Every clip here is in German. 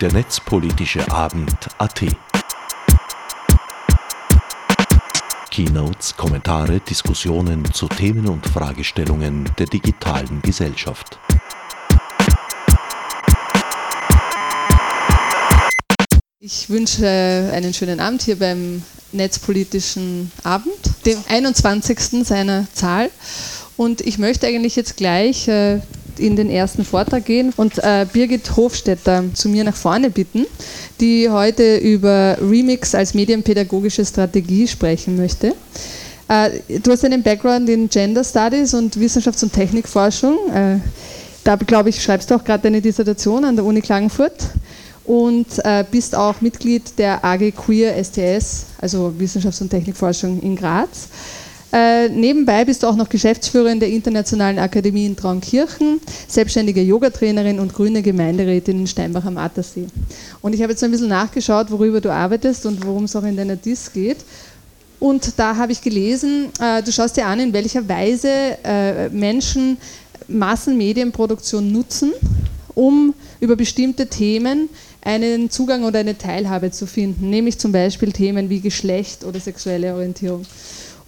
Der netzpolitische Abend AT. Keynotes, Kommentare, Diskussionen zu Themen und Fragestellungen der digitalen Gesellschaft. Ich wünsche einen schönen Abend hier beim Netzpolitischen Abend, dem 21. seiner Zahl. Und ich möchte eigentlich jetzt gleich äh, in den ersten Vortrag gehen und äh, Birgit Hofstetter zu mir nach vorne bitten, die heute über Remix als medienpädagogische Strategie sprechen möchte. Äh, du hast einen Background in Gender Studies und Wissenschafts- und Technikforschung. Äh, da, glaube ich, schreibst du auch gerade deine Dissertation an der Uni Klagenfurt und äh, bist auch Mitglied der AG Queer STS, also Wissenschafts- und Technikforschung in Graz. Äh, nebenbei bist du auch noch Geschäftsführerin der Internationalen Akademie in Traunkirchen, selbstständige Yogatrainerin und grüne Gemeinderätin in Steinbach am Attersee. Und ich habe jetzt ein bisschen nachgeschaut, worüber du arbeitest und worum es auch in deiner DIS geht. Und da habe ich gelesen, äh, du schaust dir an, in welcher Weise äh, Menschen Massenmedienproduktion nutzen, um über bestimmte Themen einen Zugang oder eine Teilhabe zu finden, nämlich zum Beispiel Themen wie Geschlecht oder sexuelle Orientierung.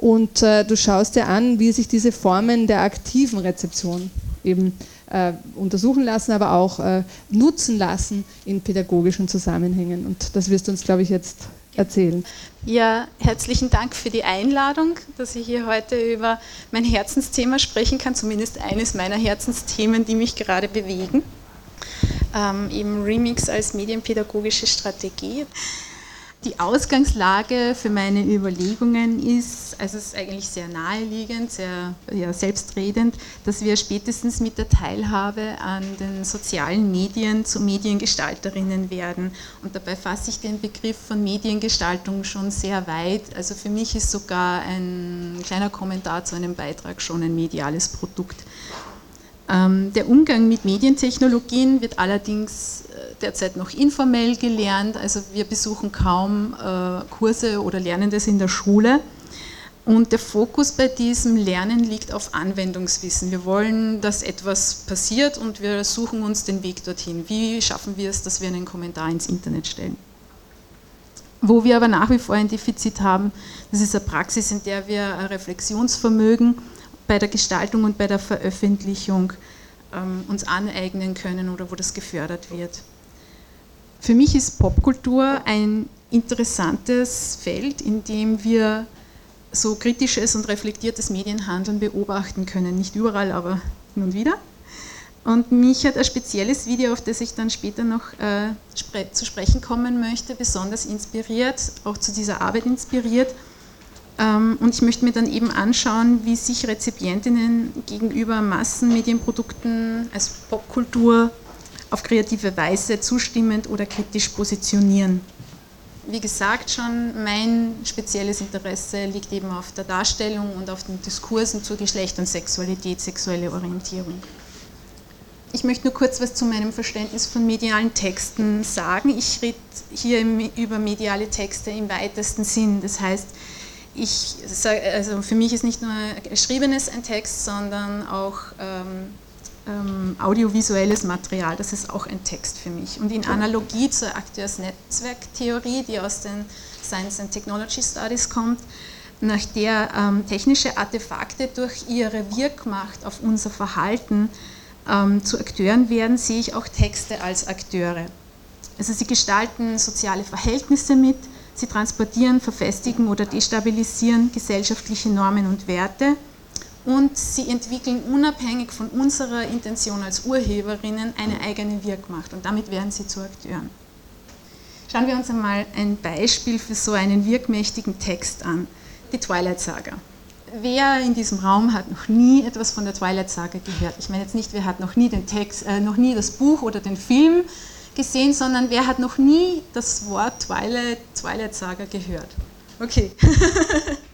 Und äh, du schaust dir an, wie sich diese Formen der aktiven Rezeption eben äh, untersuchen lassen, aber auch äh, nutzen lassen in pädagogischen Zusammenhängen. Und das wirst du uns, glaube ich, jetzt erzählen. Ja, herzlichen Dank für die Einladung, dass ich hier heute über mein Herzensthema sprechen kann, zumindest eines meiner Herzensthemen, die mich gerade bewegen. Ähm, eben Remix als medienpädagogische Strategie. Die Ausgangslage für meine Überlegungen ist, also es ist eigentlich sehr naheliegend, sehr ja, selbstredend, dass wir spätestens mit der Teilhabe an den sozialen Medien zu Mediengestalterinnen werden. Und dabei fasse ich den Begriff von Mediengestaltung schon sehr weit. Also für mich ist sogar ein kleiner Kommentar zu einem Beitrag schon ein mediales Produkt. Ähm, der Umgang mit Medientechnologien wird allerdings derzeit noch informell gelernt. Also wir besuchen kaum äh, Kurse oder lernen das in der Schule. Und der Fokus bei diesem Lernen liegt auf Anwendungswissen. Wir wollen, dass etwas passiert und wir suchen uns den Weg dorthin. Wie schaffen wir es, dass wir einen Kommentar ins Internet stellen? Wo wir aber nach wie vor ein Defizit haben, das ist eine Praxis, in der wir ein Reflexionsvermögen bei der Gestaltung und bei der Veröffentlichung ähm, uns aneignen können oder wo das gefördert wird. Für mich ist Popkultur ein interessantes Feld, in dem wir so kritisches und reflektiertes Medienhandeln beobachten können. Nicht überall, aber hin und wieder. Und mich hat ein spezielles Video, auf das ich dann später noch äh, zu sprechen kommen möchte, besonders inspiriert, auch zu dieser Arbeit inspiriert. Ähm, und ich möchte mir dann eben anschauen, wie sich Rezipientinnen gegenüber Massenmedienprodukten als Popkultur auf kreative Weise zustimmend oder kritisch positionieren. Wie gesagt schon, mein spezielles Interesse liegt eben auf der Darstellung und auf den Diskursen zur Geschlecht und Sexualität, sexuelle Orientierung. Ich möchte nur kurz was zu meinem Verständnis von medialen Texten sagen. Ich rede hier über mediale Texte im weitesten Sinn. Das heißt, ich sage, also für mich ist nicht nur geschriebenes ein Text, sondern auch ähm, ähm, audiovisuelles Material. Das ist auch ein Text für mich. Und in Analogie zur Akteursnetzwerktheorie, die aus den Science and Technology Studies kommt, nach der ähm, technische Artefakte durch ihre Wirkmacht auf unser Verhalten ähm, zu Akteuren werden, sehe ich auch Texte als Akteure. Also sie gestalten soziale Verhältnisse mit, Sie transportieren, verfestigen oder destabilisieren gesellschaftliche Normen und Werte und sie entwickeln unabhängig von unserer Intention als Urheberinnen eine eigene Wirkmacht und damit werden sie zu Akteuren. Schauen wir uns einmal ein Beispiel für so einen wirkmächtigen Text an, die Twilight Saga. Wer in diesem Raum hat noch nie etwas von der Twilight Saga gehört? Ich meine jetzt nicht, wer hat noch nie, den Text, äh, noch nie das Buch oder den Film gesehen, sondern wer hat noch nie das Wort Twilight, Twilight Saga gehört? Okay.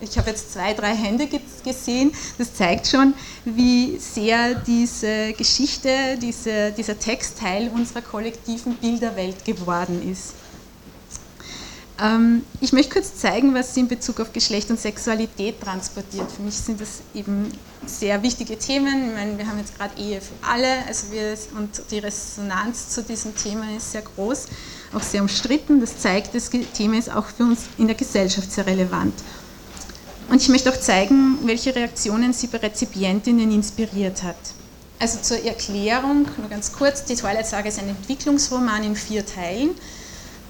Ich habe jetzt zwei, drei Hände gesehen. Das zeigt schon, wie sehr diese Geschichte, diese, dieser Text Teil unserer kollektiven Bilderwelt geworden ist. Ähm, ich möchte kurz zeigen, was sie in Bezug auf Geschlecht und Sexualität transportiert. Für mich sind das eben sehr wichtige Themen. Ich meine, wir haben jetzt gerade Ehe für alle also wir, und die Resonanz zu diesem Thema ist sehr groß, auch sehr umstritten. Das zeigt, das Thema ist auch für uns in der Gesellschaft sehr relevant. Und ich möchte auch zeigen, welche Reaktionen sie bei Rezipientinnen inspiriert hat. Also zur Erklärung, nur ganz kurz, die Twilight Saga ist ein Entwicklungsroman in vier Teilen.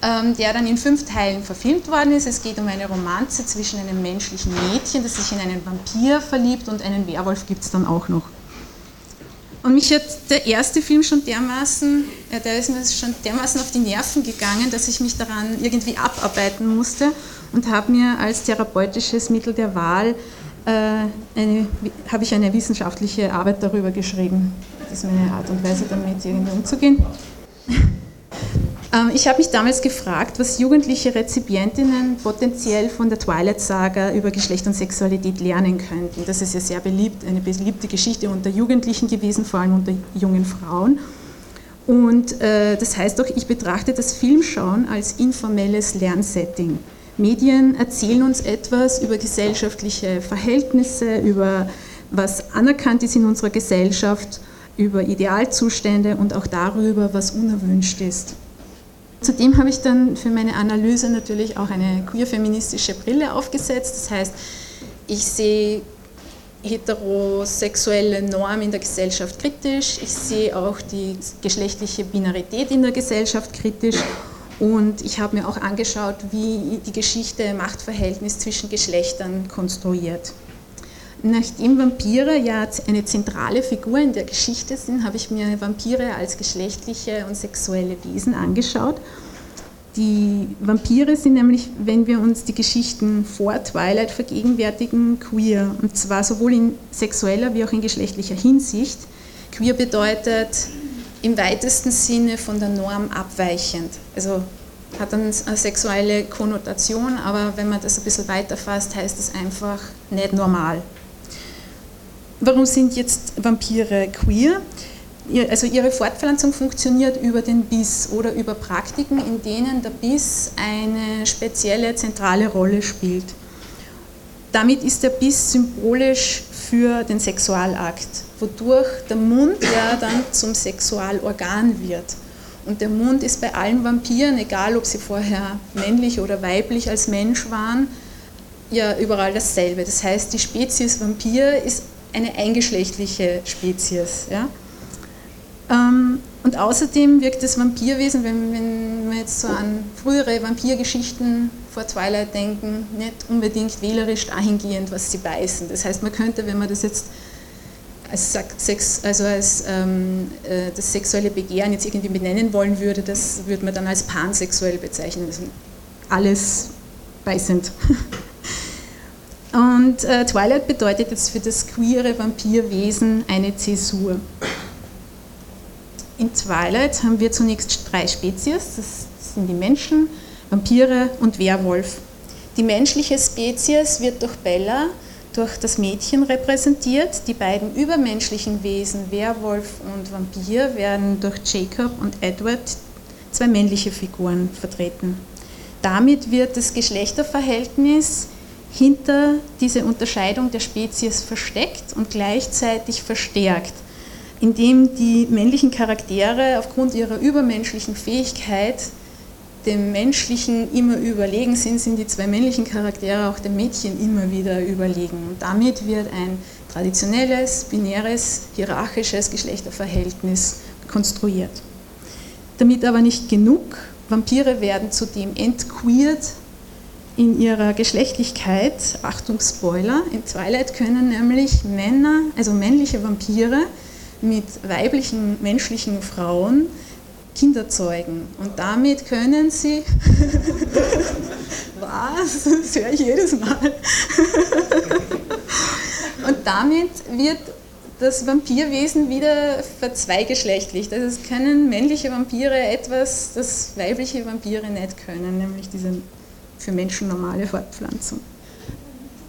Ähm, der dann in fünf Teilen verfilmt worden ist. Es geht um eine Romanze zwischen einem menschlichen Mädchen, das sich in einen Vampir verliebt und einen Werwolf gibt es dann auch noch. Und mich hat der erste Film schon dermaßen, ja, der ist mir schon dermaßen auf die Nerven gegangen, dass ich mich daran irgendwie abarbeiten musste und habe mir als therapeutisches Mittel der Wahl äh, habe ich eine wissenschaftliche Arbeit darüber geschrieben. Das ist meine Art und Weise, damit irgendwie umzugehen. Ähm, ich habe mich damals gefragt, was jugendliche Rezipientinnen potenziell von der Twilight-Saga über Geschlecht und Sexualität lernen könnten. Das ist ja sehr beliebt, eine beliebte Geschichte unter Jugendlichen gewesen, vor allem unter jungen Frauen. Und äh, das heißt doch, ich betrachte das Filmschauen als informelles Lernsetting. Medien erzählen uns etwas über gesellschaftliche Verhältnisse, über was anerkannt ist in unserer Gesellschaft, über Idealzustände und auch darüber, was unerwünscht ist. Zudem habe ich dann für meine Analyse natürlich auch eine queer-feministische Brille aufgesetzt. Das heißt, ich sehe heterosexuelle Norm in der Gesellschaft kritisch, ich sehe auch die geschlechtliche Binarität in der Gesellschaft kritisch und ich habe mir auch angeschaut, wie die Geschichte Machtverhältnis zwischen Geschlechtern konstruiert. Nachdem Vampire ja eine zentrale Figur in der Geschichte sind, habe ich mir Vampire als geschlechtliche und sexuelle Wesen angeschaut. Die Vampire sind nämlich, wenn wir uns die Geschichten vor Twilight vergegenwärtigen, queer. Und zwar sowohl in sexueller wie auch in geschlechtlicher Hinsicht. Queer bedeutet im weitesten Sinne von der Norm abweichend. Also hat dann eine sexuelle Konnotation, aber wenn man das ein bisschen weiterfasst, heißt es einfach nicht normal. Warum sind jetzt Vampire queer? Also ihre Fortpflanzung funktioniert über den Biss oder über Praktiken, in denen der Biss eine spezielle zentrale Rolle spielt. Damit ist der Biss symbolisch für den Sexualakt, wodurch der Mund ja dann zum Sexualorgan wird. Und der Mund ist bei allen Vampiren, egal ob sie vorher männlich oder weiblich als Mensch waren, ja überall dasselbe. Das heißt, die Spezies Vampir ist eine eingeschlechtliche Spezies. Ja? Ähm, und außerdem wirkt das Vampirwesen, wenn, wir jetzt so an frühere Vampirgeschichten vor Twilight denken, nicht unbedingt wählerisch dahingehend, was sie beißen. Das heißt, man könnte, wenn man das jetzt als, Sex, also als ähm, äh, das sexuelle Begehren jetzt irgendwie benennen wollen würde, das würde man dann als pansexuell bezeichnen. Also alles beißend. Und äh, Twilight bedeutet jetzt für das queere Vampirwesen eine Zäsur. In Twilight haben wir zunächst drei Spezies, das sind die Menschen, Vampire und Werwolf. Die menschliche Spezies wird durch Bella, durch das Mädchen repräsentiert. Die beiden übermenschlichen Wesen, Werwolf und Vampir, werden durch Jacob und Edward, zwei männliche Figuren, vertreten. Damit wird das Geschlechterverhältnis hinter diese Unterscheidung der Spezies versteckt und gleichzeitig verstärkt, indem die männlichen Charaktere aufgrund ihrer übermenschlichen Fähigkeit dem Menschlichen immer überlegen sind, sind die zwei männlichen Charaktere auch dem Mädchen immer wieder überlegen. Und damit wird ein traditionelles, binäres, hierarchisches Geschlechterverhältnis konstruiert. Damit aber nicht genug, Vampire werden zudem entqueert in ihrer Geschlechtlichkeit, Achtung Spoiler, in Twilight können nämlich Männer, also männliche Vampire mit weiblichen menschlichen Frauen Kinder zeugen. Und damit können sie, was, das höre ich jedes Mal. Und damit wird das Vampirwesen wieder verzweigeschlechtlich. Das können männliche Vampire etwas, das weibliche Vampire nicht können, nämlich diese für Menschen normale Fortpflanzung.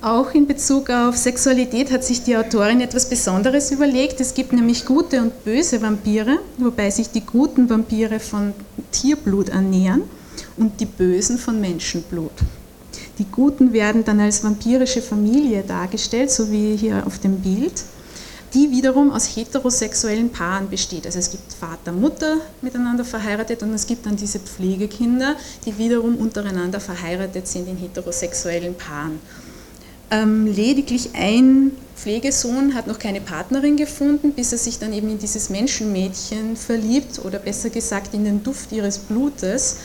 Auch in Bezug auf Sexualität hat sich die Autorin etwas Besonderes überlegt. Es gibt nämlich gute und böse Vampire, wobei sich die guten Vampire von Tierblut ernähren. und die Bösen von Menschenblut. Die Guten werden dann als vampirische Familie dargestellt, so wie hier auf dem Bild, die wiederum aus heterosexuellen Paaren besteht. Also es gibt Vater, Mutter miteinander verheiratet und es gibt dann diese Pflegekinder, die wiederum untereinander verheiratet sind in heterosexuellen Paaren. Ähm, lediglich ein Pflegesohn hat noch keine Partnerin gefunden, bis er sich dann eben in dieses Menschenmädchen verliebt oder besser gesagt in den Duft ihres Blutes.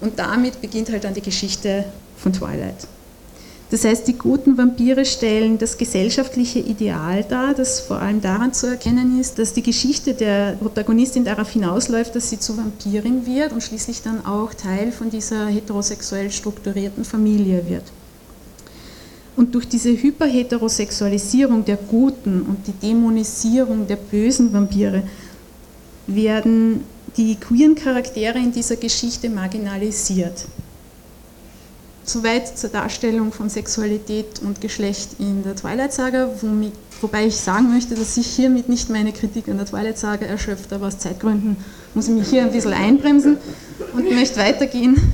Und damit beginnt halt dann die Geschichte von Twilight. Das heißt, die guten Vampire stellen das gesellschaftliche Ideal dar, das vor allem daran zu erkennen ist, dass die Geschichte der Protagonistin darauf hinausläuft, dass sie zur Vampirin wird und schließlich dann auch Teil von dieser heterosexuell strukturierten Familie wird. Und durch diese Hyperheterosexualisierung der Guten und die Dämonisierung der bösen Vampire werden die queeren Charaktere in dieser Geschichte marginalisiert. Soweit zur Darstellung von Sexualität und Geschlecht in der Twilight Saga, womit, wobei ich sagen möchte, dass sich hiermit nicht meine Kritik an der Twilight Saga erschöpft, aber aus Zeitgründen muss ich mich hier ein bisschen einbremsen und möchte weitergehen.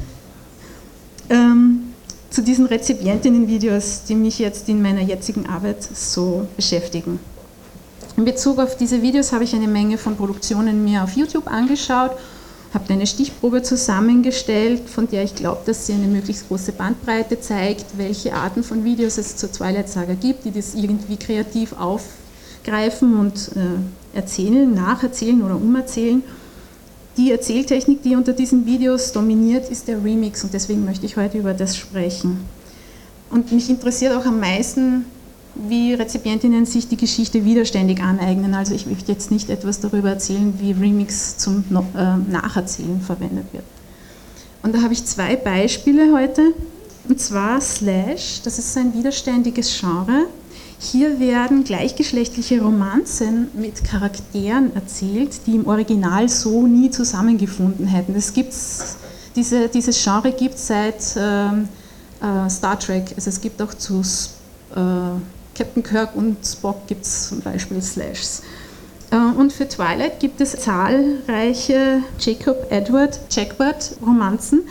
Ähm, zu diesen Rezipientinnen-Videos, die mich jetzt in meiner jetzigen Arbeit so beschäftigen. In Bezug auf diese Videos habe ich eine Menge von Produktionen mir auf YouTube angeschaut, habe eine Stichprobe zusammengestellt, von der ich glaube, dass sie eine möglichst große Bandbreite zeigt, welche Arten von Videos es zur Twilight Saga gibt, die das irgendwie kreativ aufgreifen und äh, erzählen, nacherzählen oder umerzählen. Die Erzähltechnik, die unter diesen Videos dominiert, ist der Remix und deswegen möchte ich heute über das sprechen. Und mich interessiert auch am meisten, wie Rezipientinnen sich die Geschichte widerständig aneignen. Also ich möchte jetzt nicht etwas darüber erzählen, wie Remix zum äh, Nacherzählen verwendet wird. Und da habe ich zwei Beispiele heute. Und zwar Slash, das ist ein widerständiges Genre, hier werden gleichgeschlechtliche Romanzen mit Charakteren erzählt, die im Original so nie zusammengefunden hätten. Das gibt's, diese, dieses Genre gibt es seit ähm, äh, Star Trek. Also es gibt auch zu äh, Captain Kirk und Spock gibt es zum Beispiel Slashs. Äh, und für Twilight gibt es zahlreiche Jacob Edward Jackbird Romanzen.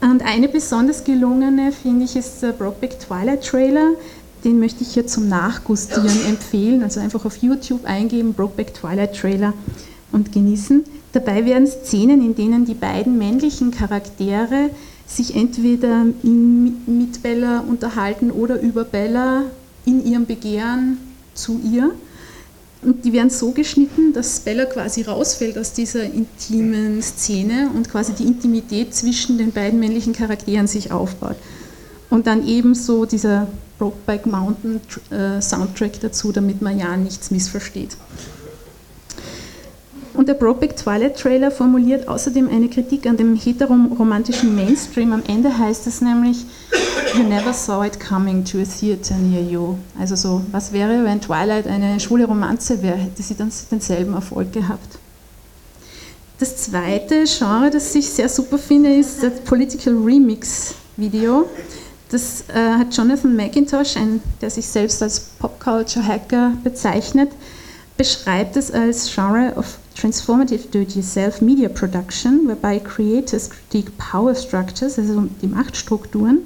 Und eine besonders gelungene, finde ich, ist der Brokeback Twilight Trailer den möchte ich hier zum Nachgustieren empfehlen. Also einfach auf YouTube eingeben, Brokeback Twilight Trailer und genießen. Dabei werden Szenen, in denen die beiden männlichen Charaktere sich entweder mit Bella unterhalten oder über Bella in ihrem Begehren zu ihr. Und die werden so geschnitten, dass Bella quasi rausfällt aus dieser intimen Szene und quasi die Intimität zwischen den beiden männlichen Charakteren sich aufbaut. Und dann ebenso dieser Brokeback Mountain äh, Soundtrack dazu, damit man ja nichts missversteht. Und der Brokeback Twilight Trailer formuliert außerdem eine Kritik an dem heteromantischen Mainstream. Am Ende heißt es nämlich, You never saw it coming to a theater near you. Also so, was wäre, wenn Twilight eine schwule Romanze wäre, hätte sie dann denselben Erfolg gehabt. Das zweite Genre, das ich sehr super finde, ist das Political Remix Video. Das äh, hat Jonathan McIntosh, ein, der sich selbst als Popculture-Hacker bezeichnet, beschreibt es als Genre of Transformative Do-it-yourself Media Production, whereby creators critique power structures, also die Machtstrukturen,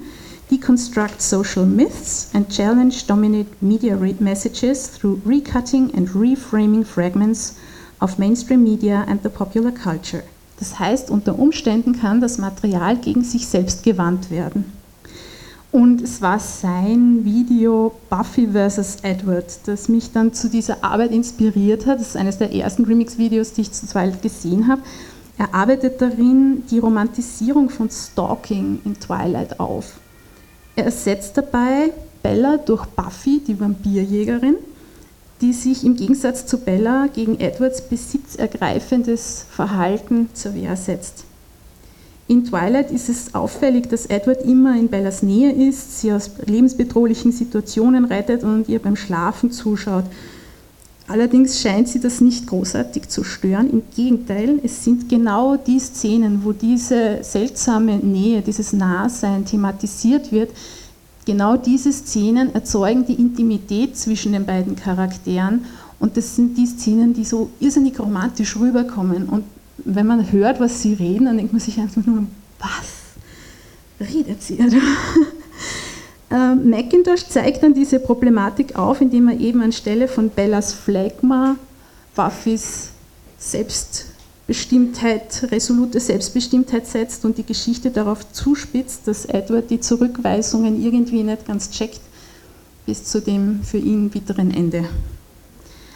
deconstruct social myths and challenge dominant media messages through recutting and reframing fragments of mainstream media and the popular culture. Das heißt, unter Umständen kann das Material gegen sich selbst gewandt werden. Und es war sein Video Buffy vs. Edward, das mich dann zu dieser Arbeit inspiriert hat. Das ist eines der ersten Remix-Videos, die ich zu zweit gesehen habe. Er arbeitet darin die Romantisierung von Stalking in Twilight auf. Er ersetzt dabei Bella durch Buffy, die Vampirjägerin, die sich im Gegensatz zu Bella gegen Edwards besitzergreifendes Verhalten zur Wehr setzt. In Twilight ist es auffällig, dass Edward immer in Bellas Nähe ist, sie aus lebensbedrohlichen Situationen rettet und ihr beim Schlafen zuschaut. Allerdings scheint sie das nicht großartig zu stören. Im Gegenteil, es sind genau die Szenen, wo diese seltsame Nähe, dieses Nahsein thematisiert wird. Genau diese Szenen erzeugen die Intimität zwischen den beiden Charakteren und das sind die Szenen, die so irrsinnig romantisch rüberkommen und wenn man hört, was sie reden, dann denkt man sich einfach nur, was redet sie da? äh, Macintosh zeigt dann diese Problematik auf, indem er eben anstelle von Bellas Phlegma Buffys Selbstbestimmtheit, resolute Selbstbestimmtheit setzt und die Geschichte darauf zuspitzt, dass Edward die Zurückweisungen irgendwie nicht ganz checkt, bis zu dem für ihn bitteren Ende.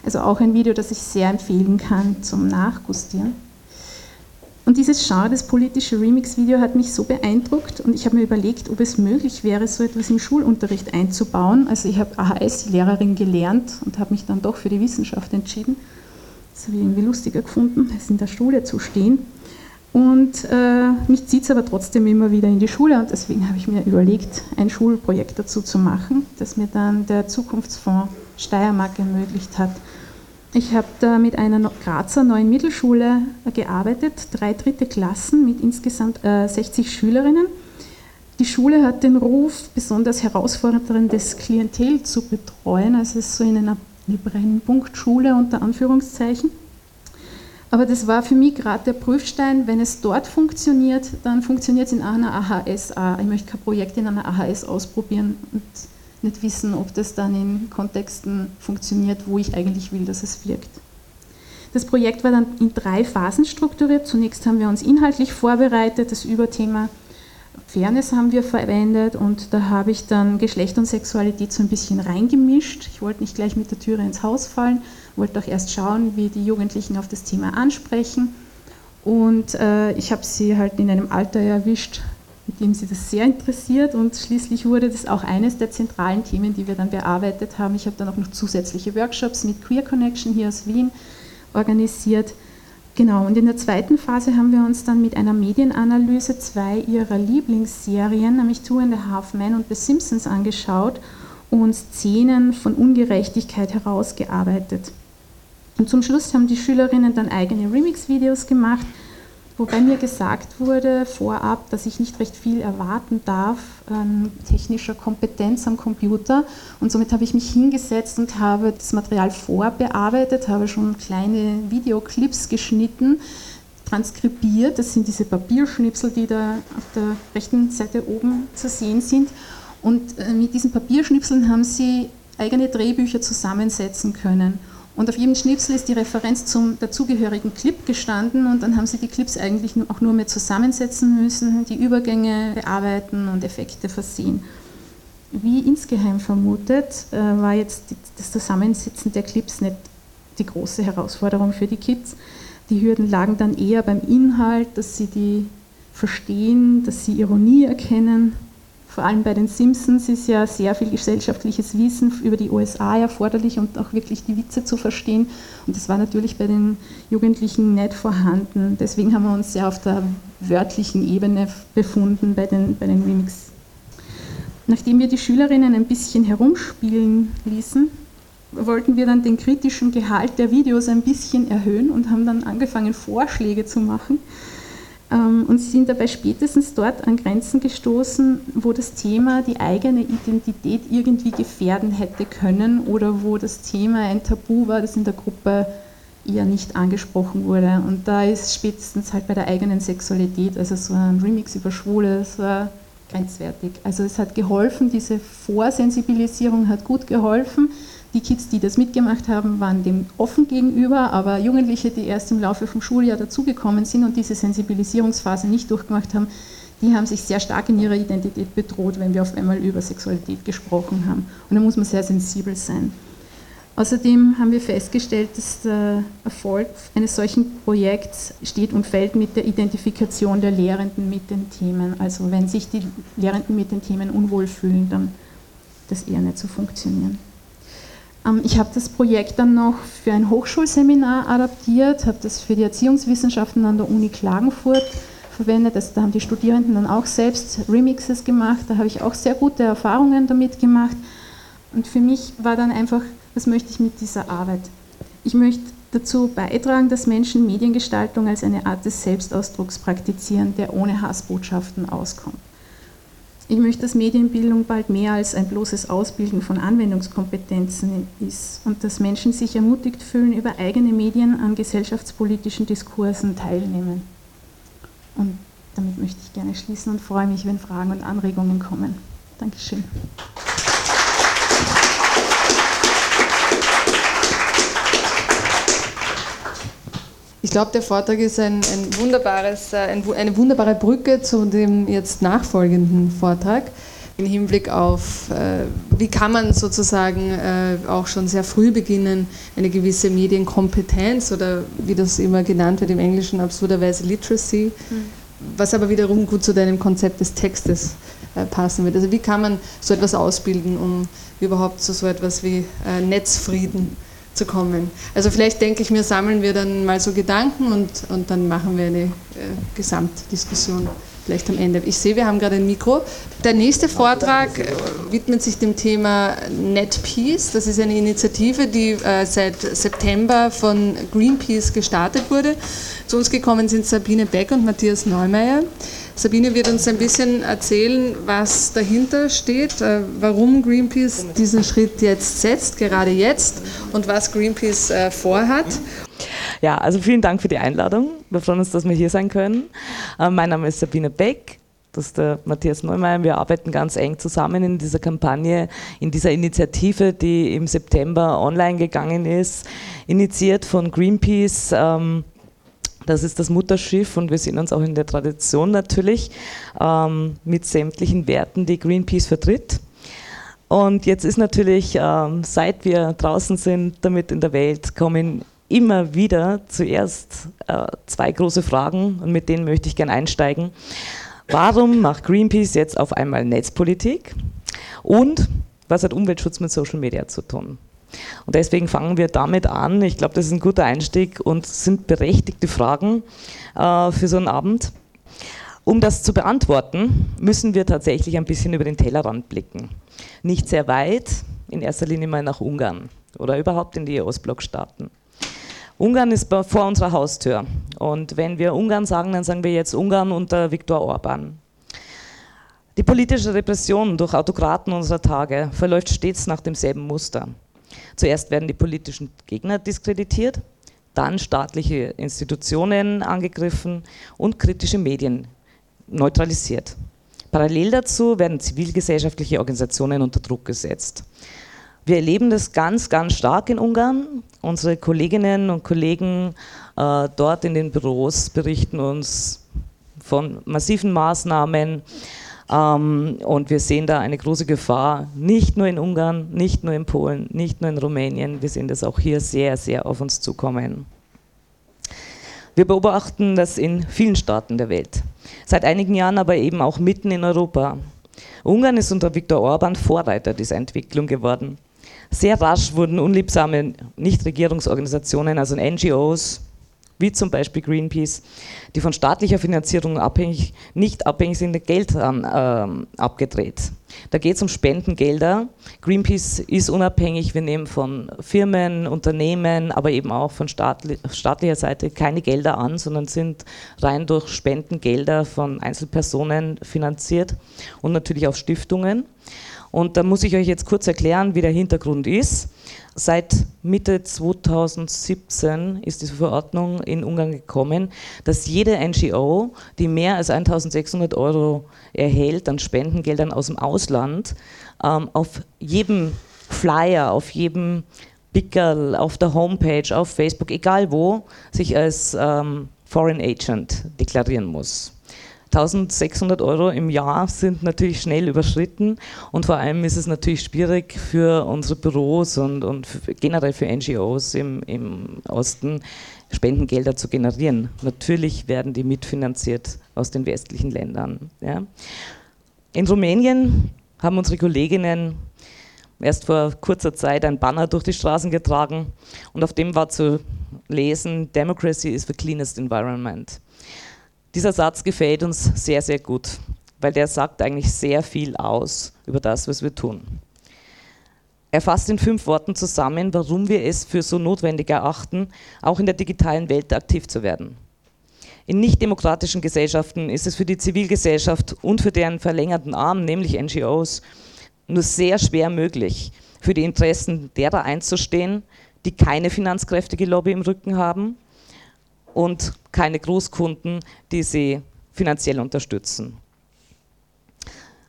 Also auch ein Video, das ich sehr empfehlen kann zum Nachgustieren. Und dieses Genre, das politische Remix-Video, hat mich so beeindruckt und ich habe mir überlegt, ob es möglich wäre, so etwas im Schulunterricht einzubauen. Also ich habe AHS-Lehrerin gelernt und habe mich dann doch für die Wissenschaft entschieden. Das habe ich irgendwie lustiger gefunden, als in der Schule zu stehen. Und äh, mich zieht es aber trotzdem immer wieder in die Schule und deswegen habe ich mir überlegt, ein Schulprojekt dazu zu machen, das mir dann der Zukunftsfonds Steiermark ermöglicht hat. Ich habe da mit einer Grazer neuen Mittelschule äh, gearbeitet, drei dritte Klassen mit insgesamt 60 äh, Schülerinnen. Die Schule hat den Ruf, besonders herausforderndes Klientel zu betreuen, also es ist so in einer Brennpunktschule unter Anführungszeichen. Aber das war für mich gerade der Prüfstein, wenn es dort funktioniert, dann funktioniert es in einer AHS. Ich möchte kein Projekt in einer AHS ausprobieren und nicht wissen, ob das dann in Kontexten funktioniert, wo ich eigentlich will, dass es wirkt. Das Projekt war dann in drei Phasen strukturiert. Zunächst haben wir uns inhaltlich vorbereitet, das Überthema Fairness haben wir verwendet und da habe ich dann Geschlecht und Sexualität so ein bisschen reingemischt. Ich wollte nicht gleich mit der Türe ins Haus fallen, wollte auch erst schauen, wie die Jugendlichen auf das Thema ansprechen. Und äh, ich habe sie halt in einem Alter erwischt, mit dem sie das sehr interessiert und schließlich wurde das auch eines der zentralen Themen, die wir dann bearbeitet haben. Ich habe dann auch noch zusätzliche Workshops mit Queer Connection hier aus Wien organisiert. Genau, und in der zweiten Phase haben wir uns dann mit einer Medienanalyse zwei ihrer Lieblingsserien, nämlich Two and a Half Men und The Simpsons, angeschaut und Szenen von Ungerechtigkeit herausgearbeitet. Und zum Schluss haben die Schülerinnen dann eigene Remix-Videos gemacht Wobei mir gesagt wurde vorab, dass ich nicht recht viel erwarten darf an technischer Kompetenz am Computer. Und somit habe ich mich hingesetzt und habe das Material vorbearbeitet, habe schon kleine Videoclips geschnitten, transkribiert. Das sind diese Papierschnipsel, die da auf der rechten Seite oben zu sehen sind. Und äh, mit diesen Papierschnipseln haben sie eigene Drehbücher zusammensetzen können. Und auf jedem Schnipsel ist die Referenz zum dazugehörigen Clip gestanden und dann haben sie die Clips eigentlich auch nur mehr zusammensetzen müssen, die Übergänge bearbeiten und Effekte versehen. Wie insgeheim vermutet, äh, war jetzt das Zusammensetzen der Clips nicht die große Herausforderung für die Kids. Die Hürden lagen dann eher beim Inhalt, dass sie die verstehen, dass sie Ironie erkennen, vor allem bei den Simpsons ist ja sehr viel gesellschaftliches Wissen über die USA erforderlich und auch wirklich die Witze zu verstehen. Und das war natürlich bei den Jugendlichen nicht vorhanden. Deswegen haben wir uns sehr auf der wörtlichen Ebene befunden bei den, bei den Remix. Nachdem wir die Schülerinnen ein bisschen herumspielen ließen, wollten wir dann den kritischen Gehalt der Videos ein bisschen erhöhen und haben dann angefangen, Vorschläge zu machen und sie sind dabei spätestens dort an Grenzen gestoßen, wo das Thema die eigene Identität irgendwie gefährden hätte können oder wo das Thema ein Tabu war, das in der Gruppe eher nicht angesprochen wurde. Und da ist spätestens halt bei der eigenen Sexualität, also so ein Remix über Schwule, das war grenzwertig. Also es hat geholfen, diese Vorsensibilisierung hat gut geholfen. Die Kids, die das mitgemacht haben, waren dem offen gegenüber, aber Jugendliche, die erst im Laufe vom Schuljahr dazugekommen sind und diese Sensibilisierungsphase nicht durchgemacht haben, die haben sich sehr stark in ihrer Identität bedroht, wenn wir auf einmal über Sexualität gesprochen haben. Und da muss man sehr sensibel sein. Außerdem haben wir festgestellt, dass der Erfolg eines solchen Projekts steht und fällt mit der Identifikation der Lehrenden mit den Themen. Also wenn sich die Lehrenden mit den Themen unwohl fühlen, dann das eher nicht so funktionieren. Ähm, ich habe das Projekt dann noch für ein Hochschulseminar adaptiert, habe das für die Erziehungswissenschaften an der Uni Klagenfurt verwendet. Also da haben die Studierenden dann auch selbst Remixes gemacht. Da habe ich auch sehr gute Erfahrungen damit gemacht. Und für mich war dann einfach, was möchte ich mit dieser Arbeit? Ich möchte dazu beitragen, dass Menschen Mediengestaltung als eine Art des Selbstausdrucks praktizieren, der ohne Hassbotschaften auskommt. Ich möchte, dass Medienbildung bald mehr als ein bloßes Ausbilden von Anwendungskompetenzen ist und dass Menschen sich ermutigt fühlen, über eigene Medien an gesellschaftspolitischen Diskursen teilnehmen. Und Damit möchte ich gerne schließen und freue mich, wenn Fragen und Anregungen kommen. Dankeschön. Ich glaube, der Vortrag ist ein, ein wunderbares, äh, ein, eine wunderbare Brücke zu dem jetzt nachfolgenden Vortrag im Hinblick auf, äh, wie kann man sozusagen äh, auch schon sehr früh beginnen, eine gewisse Medienkompetenz oder wie das immer genannt wird im Englischen absurderweise Literacy, mhm. was aber wiederum gut zu deinem Konzept des Textes äh, passen wird. Also wie kann man so etwas ausbilden, um überhaupt zu so etwas wie äh, Netzfrieden zu kommen. Also vielleicht denke ich mir, sammeln wir dann mal so Gedanken und, und dann machen wir eine äh, Gesamtdiskussion vielleicht am Ende. Ich sehe, wir haben gerade ein Mikro. Der nächste Vortrag widmet sich dem Thema NetPeace. Das ist eine Initiative, die äh, seit September von Greenpeace gestartet wurde. Zu uns gekommen sind Sabine Beck und Matthias Neumeier. Sabine wird uns ein bisschen erzählen, was dahinter steht, äh, warum Greenpeace diesen Schritt jetzt setzt, gerade jetzt, und was Greenpeace äh, vorhat. Ja, also vielen Dank für die Einladung. Wir freuen uns, dass wir hier sein können. Äh, mein Name ist Sabine Beck. Das ist der Matthias Neumeier. Wir arbeiten ganz eng zusammen in dieser Kampagne, in dieser Initiative, die im September online gegangen ist, initiiert von Greenpeace. Das ist das Mutterschiff und wir sehen uns auch in der Tradition natürlich ähm, mit sämtlichen Werten, die Greenpeace vertritt. Und jetzt ist natürlich, ähm, seit wir draußen sind, damit in der Welt, kommen immer wieder zuerst äh, zwei große Fragen und mit denen möchte ich gerne einsteigen. Warum macht Greenpeace jetzt auf einmal Netzpolitik? Und was hat Umweltschutz mit Social Media zu tun? Und deswegen fangen wir damit an. Ich glaube, das ist ein guter Einstieg und sind berechtigte Fragen äh, für so einen Abend. Um das zu beantworten, müssen wir tatsächlich ein bisschen über den Tellerrand blicken. Nicht sehr weit, in erster Linie mal nach Ungarn oder überhaupt in die Ostblockstaaten. Ungarn ist vor unserer Haustür. Und wenn wir Ungarn sagen, dann sagen wir jetzt Ungarn unter Viktor Orban. Die politische Repression durch Autokraten unserer Tage verläuft stets nach demselben Muster. Zuerst werden die politischen Gegner diskreditiert, dann staatliche Institutionen angegriffen und kritische Medien neutralisiert. Parallel dazu werden zivilgesellschaftliche Organisationen unter Druck gesetzt. Wir erleben das ganz, ganz stark in Ungarn. Unsere Kolleginnen und Kollegen äh, dort in den Büros berichten uns von massiven Maßnahmen, und wir sehen da eine große Gefahr, nicht nur in Ungarn, nicht nur in Polen, nicht nur in Rumänien, wir sehen das auch hier sehr, sehr auf uns zukommen. Wir beobachten das in vielen Staaten der Welt, seit einigen Jahren aber eben auch mitten in Europa. Ungarn ist unter Viktor Orban Vorreiter dieser Entwicklung geworden. Sehr rasch wurden unliebsame Nichtregierungsorganisationen, also NGOs, wie zum Beispiel Greenpeace, die von staatlicher Finanzierung abhängig, nicht abhängig sind, Geld an, äh, abgedreht. Da geht es um Spendengelder. Greenpeace ist unabhängig, wir nehmen von Firmen, Unternehmen, aber eben auch von staatli staatlicher Seite keine Gelder an, sondern sind rein durch Spendengelder von Einzelpersonen finanziert und natürlich auch Stiftungen. Und da muss ich euch jetzt kurz erklären, wie der Hintergrund ist. Seit Mitte 2017 ist diese Verordnung in Ungarn gekommen, dass jede NGO, die mehr als 1600 Euro erhält an Spendengeldern aus dem Ausland, ähm, auf jedem Flyer, auf jedem Pickerl, auf der Homepage, auf Facebook, egal wo, sich als ähm, Foreign Agent deklarieren muss. 1600 Euro im Jahr sind natürlich schnell überschritten und vor allem ist es natürlich schwierig für unsere Büros und, und generell für NGOs im, im Osten Spendengelder zu generieren. Natürlich werden die mitfinanziert aus den westlichen Ländern. Ja. In Rumänien haben unsere Kolleginnen erst vor kurzer Zeit ein Banner durch die Straßen getragen und auf dem war zu lesen, Democracy is the cleanest environment. Dieser Satz gefällt uns sehr, sehr gut, weil der sagt eigentlich sehr viel aus über das, was wir tun. Er fasst in fünf Worten zusammen, warum wir es für so notwendig erachten, auch in der digitalen Welt aktiv zu werden. In nichtdemokratischen Gesellschaften ist es für die Zivilgesellschaft und für deren verlängerten Arm, nämlich NGOs, nur sehr schwer möglich, für die Interessen derer einzustehen, die keine finanzkräftige Lobby im Rücken haben und keine Großkunden, die sie finanziell unterstützen.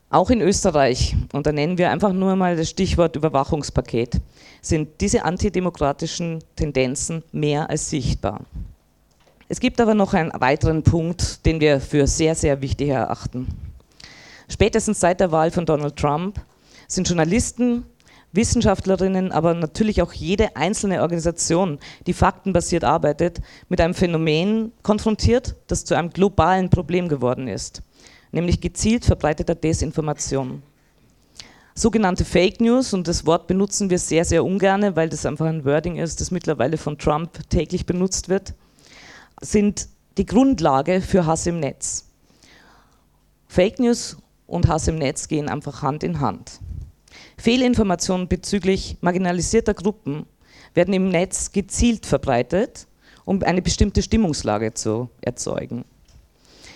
Auch in Österreich, und da nennen wir einfach nur mal das Stichwort Überwachungspaket, sind diese antidemokratischen Tendenzen mehr als sichtbar. Es gibt aber noch einen weiteren Punkt, den wir für sehr, sehr wichtig erachten. Spätestens seit der Wahl von Donald Trump sind Journalisten, Wissenschaftlerinnen, aber natürlich auch jede einzelne Organisation, die faktenbasiert arbeitet, mit einem Phänomen konfrontiert, das zu einem globalen Problem geworden ist nämlich gezielt verbreiteter Desinformation. Sogenannte Fake News, und das Wort benutzen wir sehr, sehr ungern, weil das einfach ein Wording ist, das mittlerweile von Trump täglich benutzt wird, sind die Grundlage für Hass im Netz. Fake News und Hass im Netz gehen einfach Hand in Hand. Fehlinformationen bezüglich marginalisierter Gruppen werden im Netz gezielt verbreitet, um eine bestimmte Stimmungslage zu erzeugen.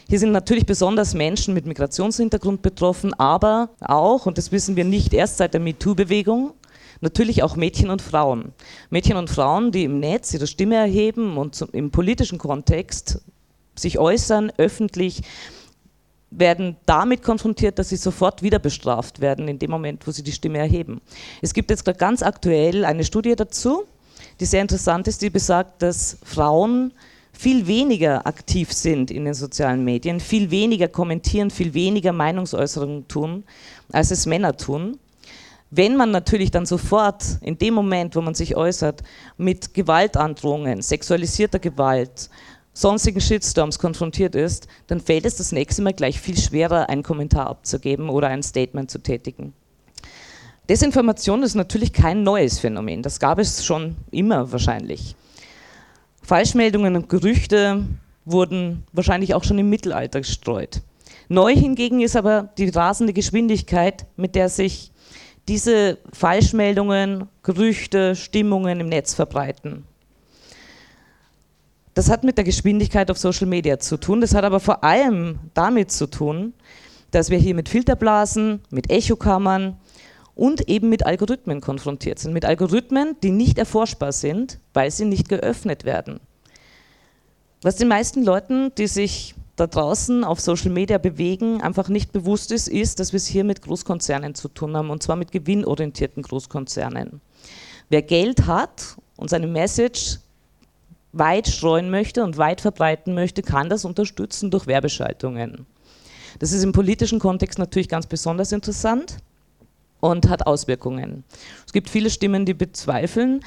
Hier sind natürlich besonders Menschen mit Migrationshintergrund betroffen, aber auch, und das wissen wir nicht erst seit der MeToo-Bewegung, natürlich auch Mädchen und Frauen. Mädchen und Frauen, die im Netz ihre Stimme erheben und im politischen Kontext sich äußern, öffentlich, werden damit konfrontiert, dass sie sofort wieder bestraft werden in dem Moment, wo sie die Stimme erheben. Es gibt jetzt ganz aktuell eine Studie dazu, die sehr interessant ist, die besagt, dass Frauen viel weniger aktiv sind in den sozialen Medien, viel weniger kommentieren, viel weniger Meinungsäußerungen tun, als es Männer tun. Wenn man natürlich dann sofort in dem Moment, wo man sich äußert, mit Gewaltandrohungen, sexualisierter Gewalt, sonstigen Shitstorms konfrontiert ist, dann fällt es das nächste Mal gleich viel schwerer, einen Kommentar abzugeben oder ein Statement zu tätigen. Desinformation ist natürlich kein neues Phänomen, das gab es schon immer wahrscheinlich. Falschmeldungen und Gerüchte wurden wahrscheinlich auch schon im Mittelalter gestreut. Neu hingegen ist aber die rasende Geschwindigkeit, mit der sich diese Falschmeldungen, Gerüchte, Stimmungen im Netz verbreiten. Das hat mit der Geschwindigkeit auf Social Media zu tun. Das hat aber vor allem damit zu tun, dass wir hier mit Filterblasen, mit Echokammern, und eben mit Algorithmen konfrontiert sind. Mit Algorithmen, die nicht erforschbar sind, weil sie nicht geöffnet werden. Was den meisten Leuten, die sich da draußen auf Social Media bewegen, einfach nicht bewusst ist, ist, dass wir es hier mit Großkonzernen zu tun haben und zwar mit gewinnorientierten Großkonzernen. Wer Geld hat und seine Message weit streuen möchte und weit verbreiten möchte, kann das unterstützen durch Werbeschaltungen. Das ist im politischen Kontext natürlich ganz besonders interessant und hat Auswirkungen. Es gibt viele Stimmen, die bezweifeln,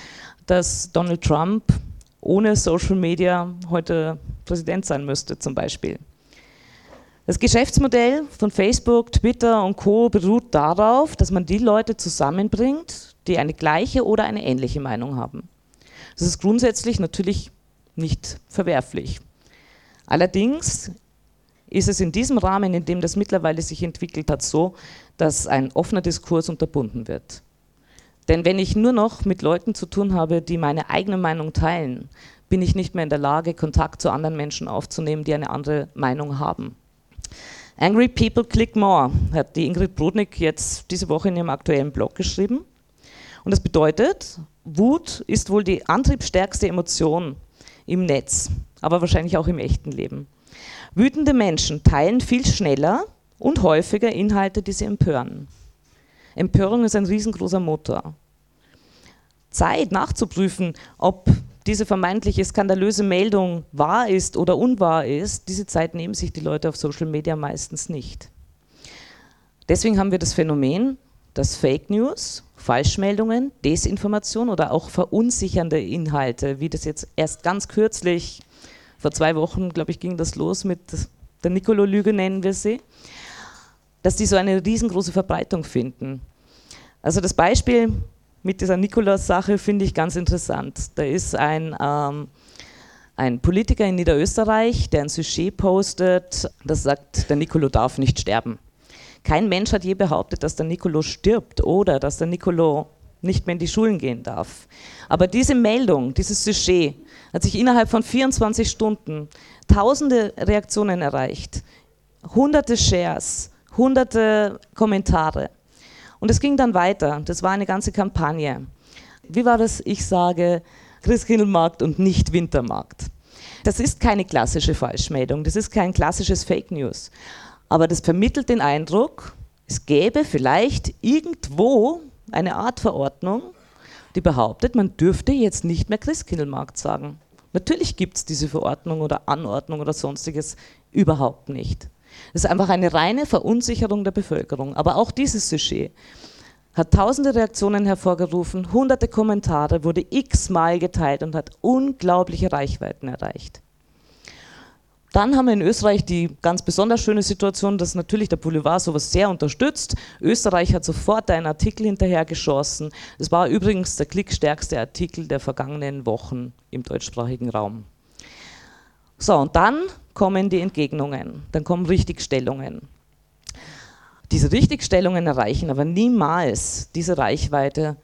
dass Donald Trump ohne Social Media heute Präsident sein müsste zum Beispiel. Das Geschäftsmodell von Facebook, Twitter und Co beruht darauf, dass man die Leute zusammenbringt, die eine gleiche oder eine ähnliche Meinung haben. Das ist grundsätzlich natürlich nicht verwerflich. Allerdings ist es in diesem Rahmen, in dem das mittlerweile sich entwickelt hat, so, dass ein offener Diskurs unterbunden wird. Denn wenn ich nur noch mit Leuten zu tun habe, die meine eigene Meinung teilen, bin ich nicht mehr in der Lage, Kontakt zu anderen Menschen aufzunehmen, die eine andere Meinung haben. Angry People Click More hat die Ingrid Brodnik jetzt diese Woche in ihrem aktuellen Blog geschrieben. Und das bedeutet, Wut ist wohl die antriebsstärkste Emotion im Netz, aber wahrscheinlich auch im echten Leben. Wütende Menschen teilen viel schneller und häufiger Inhalte, die sie empören. Empörung ist ein riesengroßer Motor. Zeit nachzuprüfen, ob diese vermeintliche skandalöse Meldung wahr ist oder unwahr ist, diese Zeit nehmen sich die Leute auf Social Media meistens nicht. Deswegen haben wir das Phänomen, dass Fake News, Falschmeldungen, Desinformation oder auch verunsichernde Inhalte, wie das jetzt erst ganz kürzlich vor zwei Wochen, glaube ich, ging das los mit der Nicolo-Lüge, nennen wir sie, dass die so eine riesengroße Verbreitung finden. Also das Beispiel mit dieser Nikolaus-Sache finde ich ganz interessant. Da ist ein, ähm, ein Politiker in Niederösterreich, der ein Sujet postet, das sagt, der Nicolo darf nicht sterben. Kein Mensch hat je behauptet, dass der Nicolo stirbt oder dass der Nicolo nicht mehr in die Schulen gehen darf. Aber diese Meldung, dieses Sujet hat sich innerhalb von 24 Stunden tausende Reaktionen erreicht, hunderte Shares, hunderte Kommentare. Und es ging dann weiter. Das war eine ganze Kampagne. Wie war das? Ich sage Christkindlmarkt und nicht Wintermarkt. Das ist keine klassische Falschmeldung, das ist kein klassisches Fake News. Aber das vermittelt den Eindruck, es gäbe vielleicht irgendwo eine Art Verordnung, die behauptet, man dürfte jetzt nicht mehr Christkindlmarkt sagen. Natürlich gibt es diese Verordnung oder Anordnung oder sonstiges überhaupt nicht. Es ist einfach eine reine Verunsicherung der Bevölkerung. Aber auch dieses Sujet hat tausende Reaktionen hervorgerufen, hunderte Kommentare, wurde x-mal geteilt und hat unglaubliche Reichweiten erreicht. Dann haben wir in Österreich die ganz besonders schöne Situation, dass natürlich der Boulevard sowas sehr unterstützt. Österreich hat sofort einen Artikel hinterhergeschossen. Es war übrigens der klickstärkste Artikel der vergangenen Wochen im deutschsprachigen Raum. So, und dann kommen die Entgegnungen, dann kommen Richtigstellungen. Diese Richtigstellungen erreichen aber niemals diese Reichweite,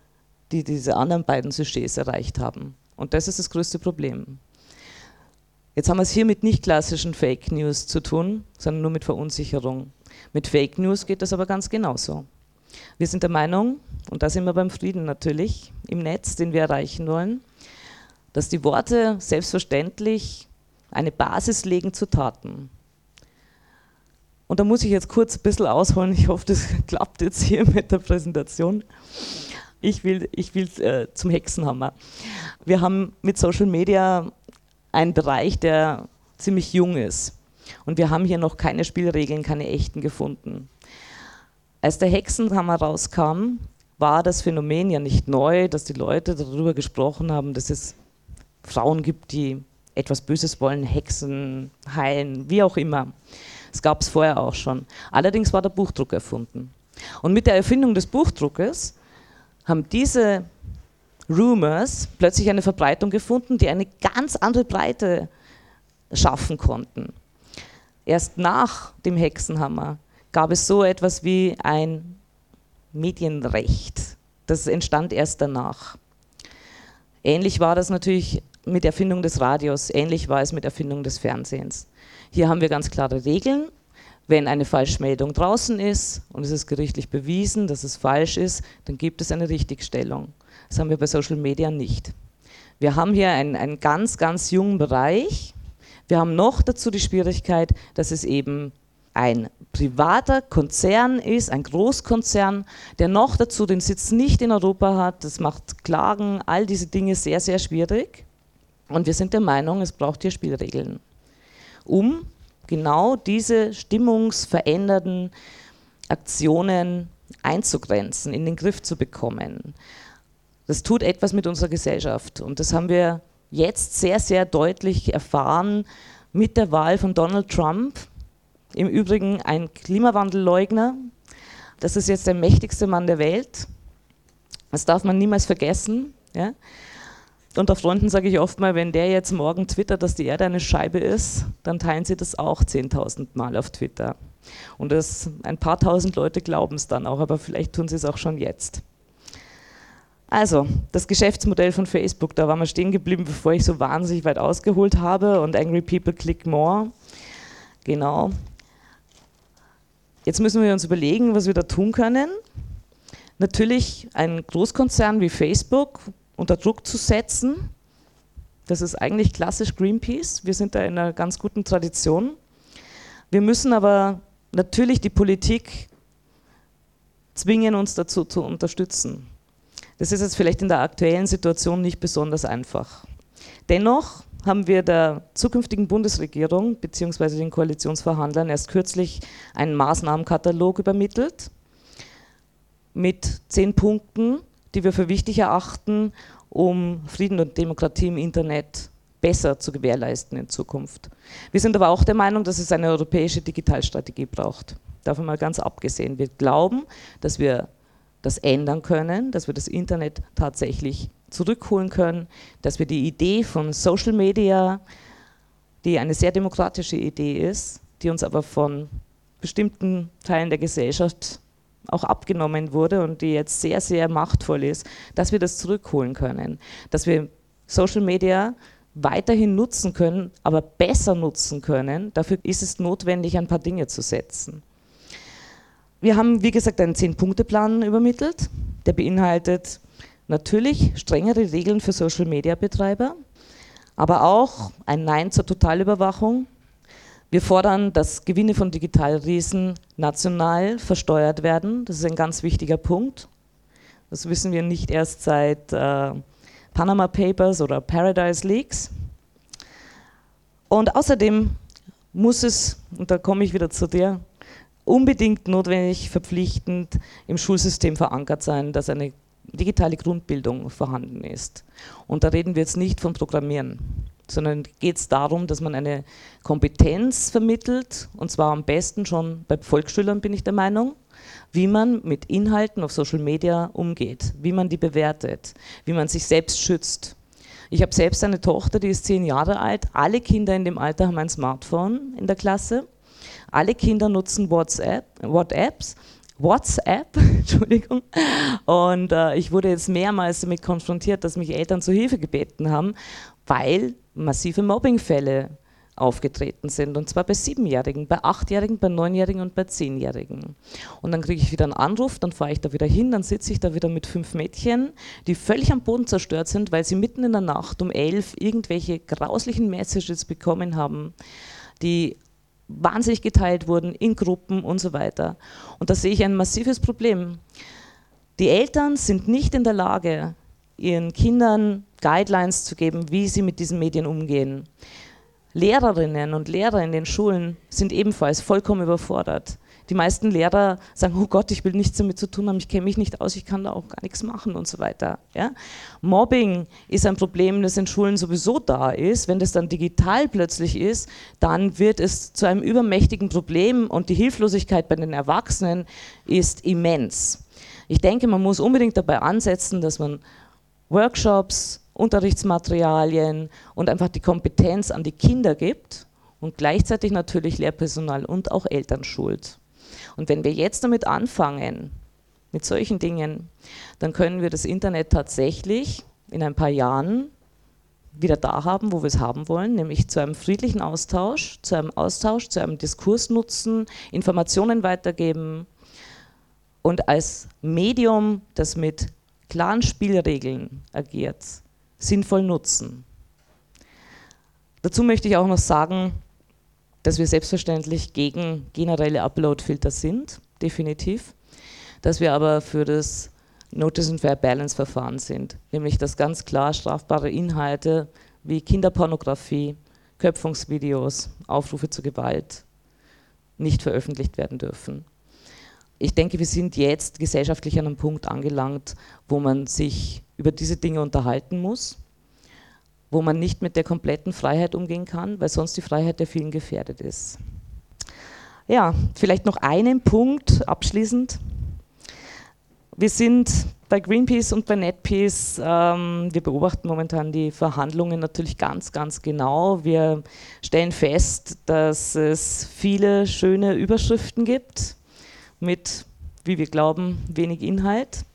die diese anderen beiden Sujets erreicht haben. Und das ist das größte Problem. Jetzt haben wir es hier mit nicht klassischen Fake News zu tun, sondern nur mit Verunsicherung. Mit Fake News geht das aber ganz genauso. Wir sind der Meinung, und da sind wir beim Frieden natürlich, im Netz, den wir erreichen wollen, dass die Worte selbstverständlich eine Basis legen zu Taten. Und da muss ich jetzt kurz ein bisschen ausholen. Ich hoffe, das klappt jetzt hier mit der Präsentation. Ich will, ich will äh, zum Hexenhammer. Wir haben mit Social Media einen Bereich, der ziemlich jung ist. Und wir haben hier noch keine Spielregeln, keine echten gefunden. Als der Hexenhammer rauskam, war das Phänomen ja nicht neu, dass die Leute darüber gesprochen haben, dass es Frauen gibt, die etwas Böses wollen, Hexen, heilen, wie auch immer. Das gab es vorher auch schon. Allerdings war der Buchdruck erfunden. Und mit der Erfindung des Buchdruckes haben diese Rumors plötzlich eine Verbreitung gefunden, die eine ganz andere Breite schaffen konnten. Erst nach dem Hexenhammer gab es so etwas wie ein Medienrecht. Das entstand erst danach. Ähnlich war das natürlich mit der Erfindung des Radios, ähnlich war es mit der Erfindung des Fernsehens. Hier haben wir ganz klare Regeln. Wenn eine Falschmeldung draußen ist und es ist gerichtlich bewiesen, dass es falsch ist, dann gibt es eine Richtigstellung. Das haben wir bei Social Media nicht. Wir haben hier einen, einen ganz, ganz jungen Bereich. Wir haben noch dazu die Schwierigkeit, dass es eben ein privater Konzern ist, ein Großkonzern, der noch dazu den Sitz nicht in Europa hat. Das macht Klagen, all diese Dinge sehr, sehr schwierig. Und wir sind der Meinung, es braucht hier Spielregeln, um genau diese stimmungsverändernden Aktionen einzugrenzen, in den Griff zu bekommen. Das tut etwas mit unserer Gesellschaft und das haben wir jetzt sehr, sehr deutlich erfahren mit der Wahl von Donald Trump. Im Übrigen ein Klimawandelleugner. Das ist jetzt der mächtigste Mann der Welt. Das darf man niemals vergessen. Ja? Unter Freunden sage ich oft mal, wenn der jetzt morgen twittert, dass die Erde eine Scheibe ist, dann teilen sie das auch 10.000 Mal auf Twitter. Und das, ein paar tausend Leute glauben es dann auch, aber vielleicht tun sie es auch schon jetzt. Also, das Geschäftsmodell von Facebook, da waren wir stehen geblieben, bevor ich so wahnsinnig weit ausgeholt habe und Angry People Click More. Genau. Jetzt müssen wir uns überlegen, was wir da tun können. Natürlich ein Großkonzern wie Facebook unter Druck zu setzen. Das ist eigentlich klassisch Greenpeace. Wir sind da in einer ganz guten Tradition. Wir müssen aber natürlich die Politik zwingen, uns dazu zu unterstützen. Das ist jetzt vielleicht in der aktuellen Situation nicht besonders einfach. Dennoch haben wir der zukünftigen Bundesregierung bzw. den Koalitionsverhandlern erst kürzlich einen Maßnahmenkatalog übermittelt mit zehn Punkten, die wir für wichtig erachten, um Frieden und Demokratie im Internet besser zu gewährleisten in Zukunft. Wir sind aber auch der Meinung, dass es eine europäische Digitalstrategie braucht. Davon mal ganz abgesehen. Wir glauben, dass wir das ändern können, dass wir das Internet tatsächlich zurückholen können, dass wir die Idee von Social Media, die eine sehr demokratische Idee ist, die uns aber von bestimmten Teilen der Gesellschaft auch abgenommen wurde und die jetzt sehr, sehr machtvoll ist, dass wir das zurückholen können, dass wir Social Media weiterhin nutzen können, aber besser nutzen können. Dafür ist es notwendig, ein paar Dinge zu setzen. Wir haben, wie gesagt, einen Zehn-Punkte-Plan übermittelt. Der beinhaltet natürlich strengere Regeln für Social-Media-Betreiber, aber auch ein Nein zur Totalüberwachung. Wir fordern, dass Gewinne von Digitalriesen national versteuert werden. Das ist ein ganz wichtiger Punkt. Das wissen wir nicht erst seit äh, Panama Papers oder Paradise Leaks. Und außerdem muss es, und da komme ich wieder zu dir, unbedingt notwendig, verpflichtend im Schulsystem verankert sein, dass eine digitale Grundbildung vorhanden ist. Und da reden wir jetzt nicht von Programmieren, sondern geht es darum, dass man eine Kompetenz vermittelt, und zwar am besten schon bei Volksschülern, bin ich der Meinung, wie man mit Inhalten auf Social Media umgeht, wie man die bewertet, wie man sich selbst schützt. Ich habe selbst eine Tochter, die ist zehn Jahre alt. Alle Kinder in dem Alter haben ein Smartphone in der Klasse. Alle Kinder nutzen WhatsApp, WhatsApps. WhatsApp, Entschuldigung. Und äh, ich wurde jetzt mehrmals damit konfrontiert, dass mich Eltern zu Hilfe gebeten haben, weil massive Mobbingfälle aufgetreten sind. Und zwar bei Siebenjährigen, bei Achtjährigen, bei Neunjährigen und bei Zehnjährigen. Und dann kriege ich wieder einen Anruf, dann fahre ich da wieder hin, dann sitze ich da wieder mit fünf Mädchen, die völlig am Boden zerstört sind, weil sie mitten in der Nacht um elf irgendwelche grauslichen Messages bekommen haben, die wahnsinnig geteilt wurden in Gruppen und so weiter. Und da sehe ich ein massives Problem. Die Eltern sind nicht in der Lage, ihren Kindern Guidelines zu geben, wie sie mit diesen Medien umgehen. Lehrerinnen und Lehrer in den Schulen sind ebenfalls vollkommen überfordert. Die meisten Lehrer sagen, oh Gott, ich will nichts damit zu tun haben, ich kenne mich nicht aus, ich kann da auch gar nichts machen und so weiter. Ja? Mobbing ist ein Problem, das in Schulen sowieso da ist. Wenn das dann digital plötzlich ist, dann wird es zu einem übermächtigen Problem und die Hilflosigkeit bei den Erwachsenen ist immens. Ich denke, man muss unbedingt dabei ansetzen, dass man Workshops, Unterrichtsmaterialien und einfach die Kompetenz an die Kinder gibt und gleichzeitig natürlich Lehrpersonal und auch Eltern schult. Und wenn wir jetzt damit anfangen, mit solchen Dingen, dann können wir das Internet tatsächlich in ein paar Jahren wieder da haben, wo wir es haben wollen, nämlich zu einem friedlichen Austausch, zu einem Austausch, zu einem Diskurs nutzen, Informationen weitergeben und als Medium, das mit klaren Spielregeln agiert, sinnvoll nutzen. Dazu möchte ich auch noch sagen, dass wir selbstverständlich gegen generelle Upload-Filter sind, definitiv, dass wir aber für das Notice and Fair Balance Verfahren sind, nämlich dass ganz klar strafbare Inhalte wie Kinderpornografie, Köpfungsvideos, Aufrufe zur Gewalt nicht veröffentlicht werden dürfen. Ich denke, wir sind jetzt gesellschaftlich an einem Punkt angelangt, wo man sich über diese Dinge unterhalten muss wo man nicht mit der kompletten Freiheit umgehen kann, weil sonst die Freiheit der vielen gefährdet ist. Ja, vielleicht noch einen Punkt abschließend. Wir sind bei Greenpeace und bei NetPeace, ähm, wir beobachten momentan die Verhandlungen natürlich ganz, ganz genau. Wir stellen fest, dass es viele schöne Überschriften gibt mit, wie wir glauben, wenig Inhalt.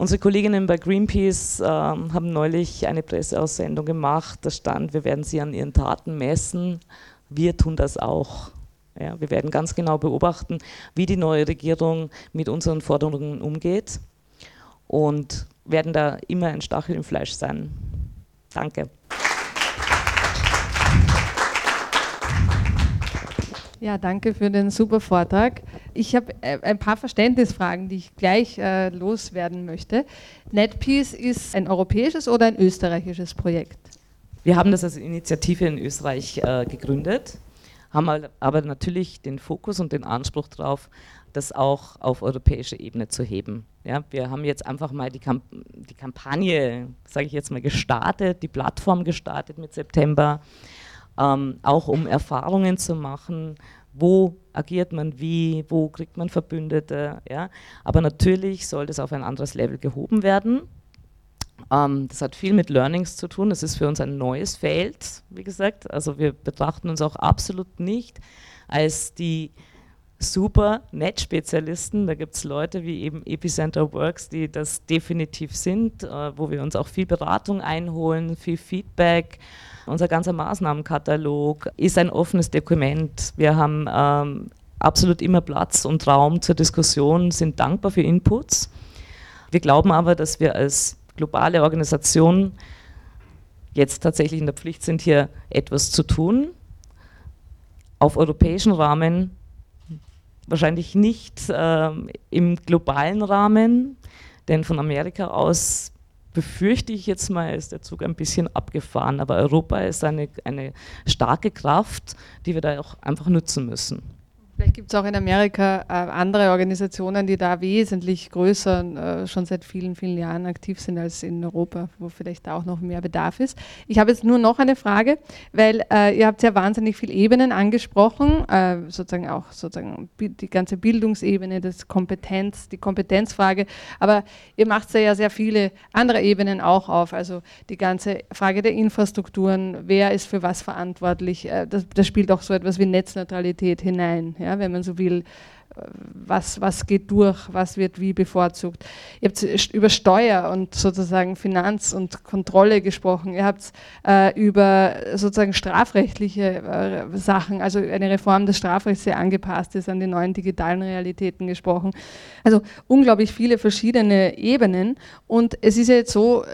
Unsere Kolleginnen bei Greenpeace äh, haben neulich eine Presseaussendung gemacht, da stand, wir werden sie an ihren Taten messen. Wir tun das auch. Ja, wir werden ganz genau beobachten, wie die neue Regierung mit unseren Forderungen umgeht und werden da immer ein Stachel im Fleisch sein. Danke. Ja, danke für den super Vortrag. Ich habe äh, ein paar Verständnisfragen, die ich gleich äh, loswerden möchte. NetPeace ist ein europäisches oder ein österreichisches Projekt? Wir haben das als Initiative in Österreich äh, gegründet, haben aber natürlich den Fokus und den Anspruch darauf, das auch auf europäischer Ebene zu heben. Ja, wir haben jetzt einfach mal die, Kamp die Kampagne, sage ich jetzt mal, gestartet, die Plattform gestartet mit September ähm, auch um Erfahrungen zu machen, wo agiert man wie, wo kriegt man Verbündete. Ja? Aber natürlich soll das auf ein anderes Level gehoben werden. Ähm, das hat viel mit Learnings zu tun. Das ist für uns ein neues Feld, wie gesagt. Also wir betrachten uns auch absolut nicht als die super Netzspezialisten. Da gibt es Leute wie eben Epicenter Works, die das definitiv sind, äh, wo wir uns auch viel Beratung einholen, viel Feedback unser ganzer Maßnahmenkatalog ist ein offenes Dokument. Wir haben ähm, absolut immer Platz und Raum zur Diskussion, sind dankbar für Inputs. Wir glauben aber, dass wir als globale Organisation jetzt tatsächlich in der Pflicht sind, hier etwas zu tun. Auf europäischen Rahmen wahrscheinlich nicht äh, im globalen Rahmen, denn von Amerika aus befürchte ich jetzt mal, ist der Zug ein bisschen abgefahren. Aber Europa ist eine, eine starke Kraft, die wir da auch einfach nutzen müssen. Vielleicht gibt es auch in Amerika äh, andere Organisationen, die da wesentlich größer äh, schon seit vielen, vielen Jahren aktiv sind als in Europa, wo vielleicht da auch noch mehr Bedarf ist. Ich habe jetzt nur noch eine Frage, weil äh, ihr habt ja wahnsinnig viele Ebenen angesprochen, äh, sozusagen auch sozusagen die ganze Bildungsebene, das Kompetenz, die Kompetenzfrage, aber ihr macht ja sehr viele andere Ebenen auch auf, also die ganze Frage der Infrastrukturen, wer ist für was verantwortlich, äh, das, das spielt auch so etwas wie Netzneutralität hinein. Ja? Ja, wenn man so will, was, was geht durch, was wird wie bevorzugt. Ihr habt über Steuer und sozusagen Finanz und Kontrolle gesprochen. Ihr habt äh, über sozusagen strafrechtliche äh, Sachen, also eine Reform des Strafrechts, sehr angepasst ist an die neuen digitalen Realitäten gesprochen. Also unglaublich viele verschiedene Ebenen. Und es ist ja jetzt so,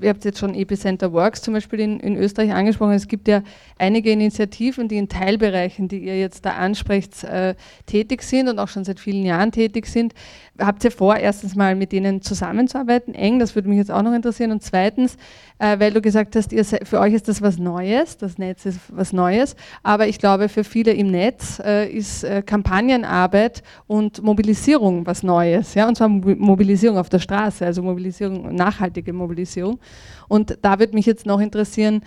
ihr habt jetzt schon Epicenter Works zum Beispiel in, in Österreich angesprochen. Es gibt ja einige Initiativen, die in Teilbereichen, die ihr jetzt da ansprecht, äh, tätig sind und auch schon seit vielen Jahren tätig sind. Habt ihr vor, erstens mal mit denen zusammenzuarbeiten, eng, das würde mich jetzt auch noch interessieren. Und zweitens, äh, weil du gesagt hast, ihr, für euch ist das was Neues, das Netz ist was Neues, aber ich glaube, für viele im Netz äh, ist äh, Kampagnenarbeit und Mobilisierung was Neues, ja, und zwar Mobilisierung auf der Straße, also Mobilisierung, nachhaltige Mobilisierung. Und da würde mich jetzt noch interessieren,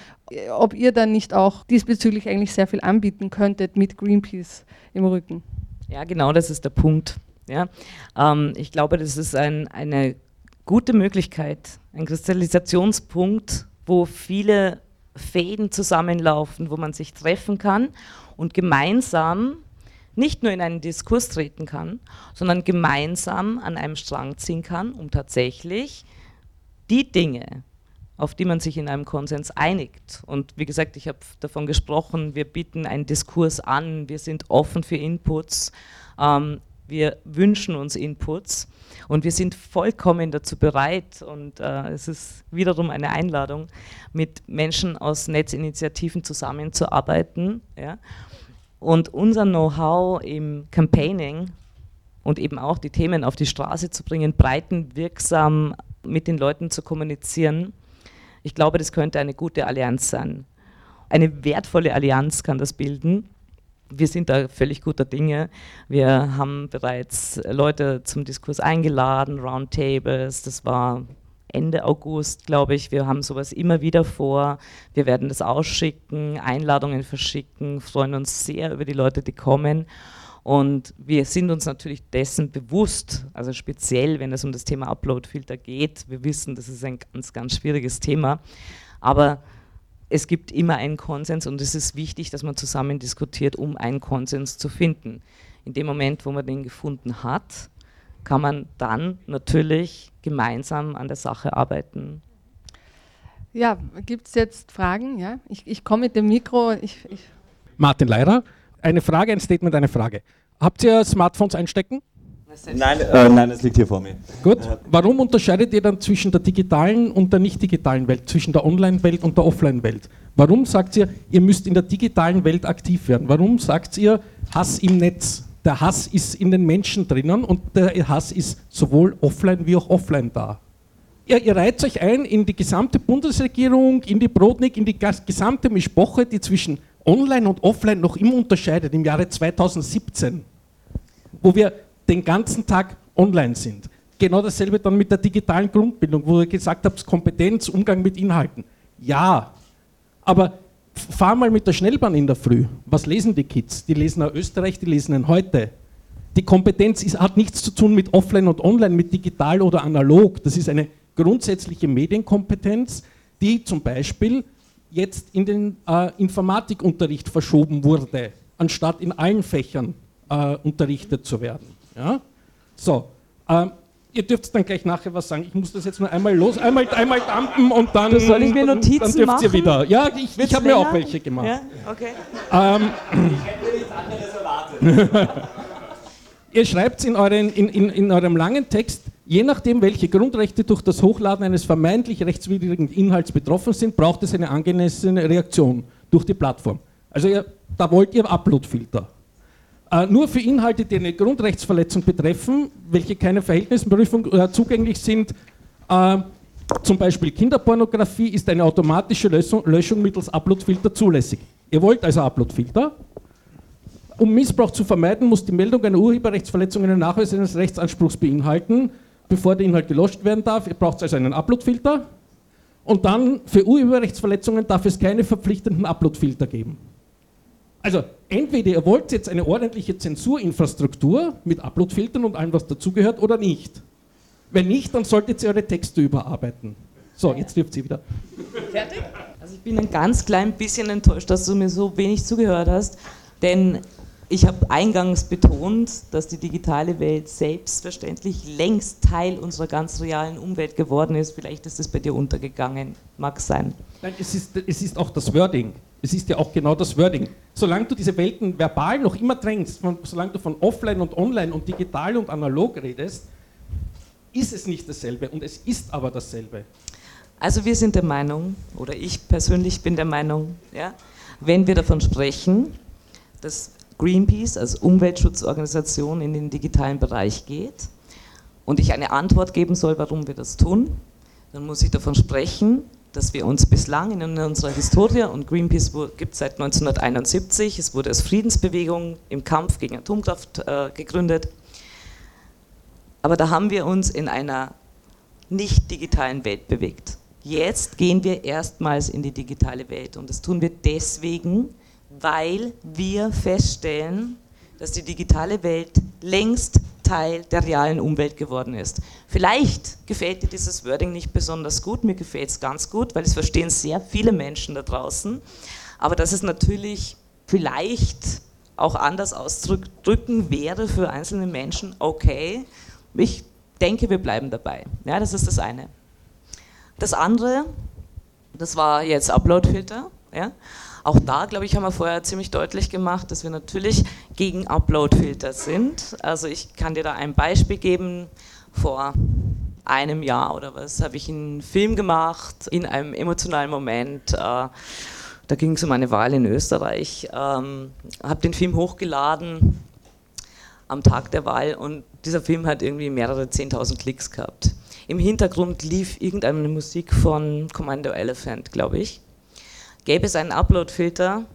ob ihr dann nicht auch diesbezüglich eigentlich sehr viel anbieten könntet mit Greenpeace im Rücken. Ja, genau, das ist der Punkt. Ja. Ähm, ich glaube, das ist ein, eine gute Möglichkeit, ein Kristallisationspunkt, wo viele Fäden zusammenlaufen, wo man sich treffen kann und gemeinsam nicht nur in einen Diskurs treten kann, sondern gemeinsam an einem Strang ziehen kann, um tatsächlich die Dinge, auf die man sich in einem Konsens einigt. Und wie gesagt, ich habe davon gesprochen, wir bieten einen Diskurs an, wir sind offen für Inputs, ähm, wir wünschen uns Inputs und wir sind vollkommen dazu bereit und äh, es ist wiederum eine Einladung, mit Menschen aus Netzinitiativen zusammenzuarbeiten. Ja? Und unser Know-how im Campaigning und eben auch die Themen auf die Straße zu bringen, breitenwirksam mit den Leuten zu kommunizieren, ich glaube, das könnte eine gute Allianz sein. Eine wertvolle Allianz kann das bilden. Wir sind da völlig guter Dinge. Wir haben bereits Leute zum Diskurs eingeladen, Roundtables, das war Ende August, glaube ich. Wir haben sowas immer wieder vor. Wir werden das ausschicken, Einladungen verschicken, freuen uns sehr über die Leute, die kommen. Und wir sind uns natürlich dessen bewusst, also speziell, wenn es um das Thema Uploadfilter geht. Wir wissen, das ist ein ganz, ganz schwieriges Thema. Aber es gibt immer einen Konsens und es ist wichtig, dass man zusammen diskutiert, um einen Konsens zu finden. In dem Moment, wo man den gefunden hat, kann man dann natürlich gemeinsam an der Sache arbeiten. Ja, gibt es jetzt Fragen? Ja, ich, ich komme mit dem Mikro. Ich, ich Martin Leirer, eine Frage, ein Statement, eine Frage. Habt ihr Smartphones einstecken? Nein, äh, nein, es liegt hier vor mir. Gut. Warum unterscheidet ihr dann zwischen der digitalen und der nicht digitalen Welt, zwischen der Online-Welt und der Offline-Welt? Warum sagt ihr, ihr müsst in der digitalen Welt aktiv werden? Warum sagt ihr Hass im Netz? Der Hass ist in den Menschen drinnen und der Hass ist sowohl offline wie auch offline da. Ihr, ihr reiht euch ein in die gesamte Bundesregierung, in die Brodnik, in die gesamte Mischpoche, die zwischen online und offline noch immer unterscheidet im Jahre 2017, wo wir den ganzen Tag online sind. Genau dasselbe dann mit der digitalen Grundbildung, wo ihr gesagt habt, Kompetenz, Umgang mit Inhalten. Ja, aber fahr mal mit der Schnellbahn in der Früh. Was lesen die Kids? Die lesen in Österreich, die lesen in heute. Die Kompetenz ist, hat nichts zu tun mit Offline und Online, mit digital oder analog. Das ist eine grundsätzliche Medienkompetenz, die zum Beispiel jetzt in den äh, Informatikunterricht verschoben wurde, anstatt in allen Fächern äh, unterrichtet zu werden. Ja? So, ähm, ihr dürft dann gleich nachher was sagen. Ich muss das jetzt nur einmal los, einmal, einmal dampen und dann, das soll ich mir Notizen dann dürft machen? ihr wieder. Ja, ich, ich habe mir auch welche gemacht. Ja? Okay. Ähm, ich hätte nichts anderes erwartet. ihr schreibt in, euren, in, in, in eurem langen Text, Je nachdem, welche Grundrechte durch das Hochladen eines vermeintlich rechtswidrigen Inhalts betroffen sind, braucht es eine angemessene Reaktion durch die Plattform. Also ihr, da wollt ihr Uploadfilter. Äh, nur für Inhalte, die eine Grundrechtsverletzung betreffen, welche keine Verhältnisprüfung äh, zugänglich sind, äh, zum Beispiel Kinderpornografie, ist eine automatische Löschung, Löschung mittels Uploadfilter zulässig. Ihr wollt also Uploadfilter. Um Missbrauch zu vermeiden, muss die Meldung einer Urheberrechtsverletzung einen Nachweis eines Rechtsanspruchs beinhalten, bevor der Inhalt gelöscht werden darf. Braucht also einen Uploadfilter. Und dann für Urheberrechtsverletzungen darf es keine verpflichtenden Uploadfilter geben. Also entweder ihr wollt jetzt eine ordentliche Zensurinfrastruktur mit Uploadfiltern und allem, was dazugehört, oder nicht. Wenn nicht, dann solltet ihr eure Texte überarbeiten. So, jetzt dürft ihr wieder. Fertig? Also ich bin ein ganz klein bisschen enttäuscht, dass du mir so wenig zugehört hast, denn ich habe eingangs betont, dass die digitale Welt selbstverständlich längst Teil unserer ganz realen Umwelt geworden ist. Vielleicht ist es bei dir untergegangen, mag sein. Nein, es ist, es ist auch das Wording. Es ist ja auch genau das Wording. Solange du diese Welten verbal noch immer drängst, von, solange du von offline und online und digital und analog redest, ist es nicht dasselbe und es ist aber dasselbe. Also wir sind der Meinung, oder ich persönlich bin der Meinung, ja, wenn wir davon sprechen, dass Greenpeace als Umweltschutzorganisation in den digitalen Bereich geht und ich eine Antwort geben soll, warum wir das tun, dann muss ich davon sprechen, dass wir uns bislang in unserer Historie, und Greenpeace gibt es seit 1971, es wurde als Friedensbewegung im Kampf gegen Atomkraft äh, gegründet, aber da haben wir uns in einer nicht digitalen Welt bewegt. Jetzt gehen wir erstmals in die digitale Welt und das tun wir deswegen, weil wir feststellen, dass die digitale Welt längst Teil der realen Umwelt geworden ist. Vielleicht gefällt dir dieses Wording nicht besonders gut, mir gefällt es ganz gut, weil es verstehen sehr viele Menschen da draußen, aber dass es natürlich vielleicht auch anders auszudrücken wäre für einzelne Menschen, okay, ich denke, wir bleiben dabei. Ja, das ist das eine. Das andere, das war jetzt Uploadfilter. Ja. Auch da, glaube ich, haben wir vorher ziemlich deutlich gemacht, dass wir natürlich gegen Uploadfilter sind. Also ich kann dir da ein Beispiel geben. Vor einem Jahr oder was habe ich einen Film gemacht in einem emotionalen Moment. Äh, da ging es um eine Wahl in Österreich. Ähm, habe den Film hochgeladen am Tag der Wahl und dieser Film hat irgendwie mehrere 10.000 Klicks gehabt. Im Hintergrund lief irgendeine Musik von Commando Elephant, glaube ich. Gäbe es einen Upload-Filter,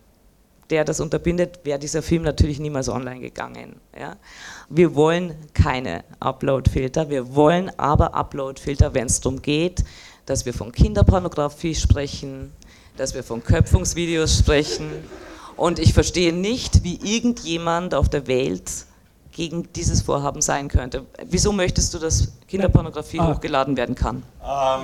der das unterbindet, wäre dieser Film natürlich niemals online gegangen. Ja? Wir wollen keine Upload-Filter, wir wollen aber Upload-Filter, wenn es darum geht, dass wir von Kinderpornografie sprechen, dass wir von Köpfungsvideos sprechen. Und ich verstehe nicht, wie irgendjemand auf der Welt gegen dieses Vorhaben sein könnte. Wieso möchtest du, dass Kinderpornografie ah. hochgeladen werden kann? Ähm,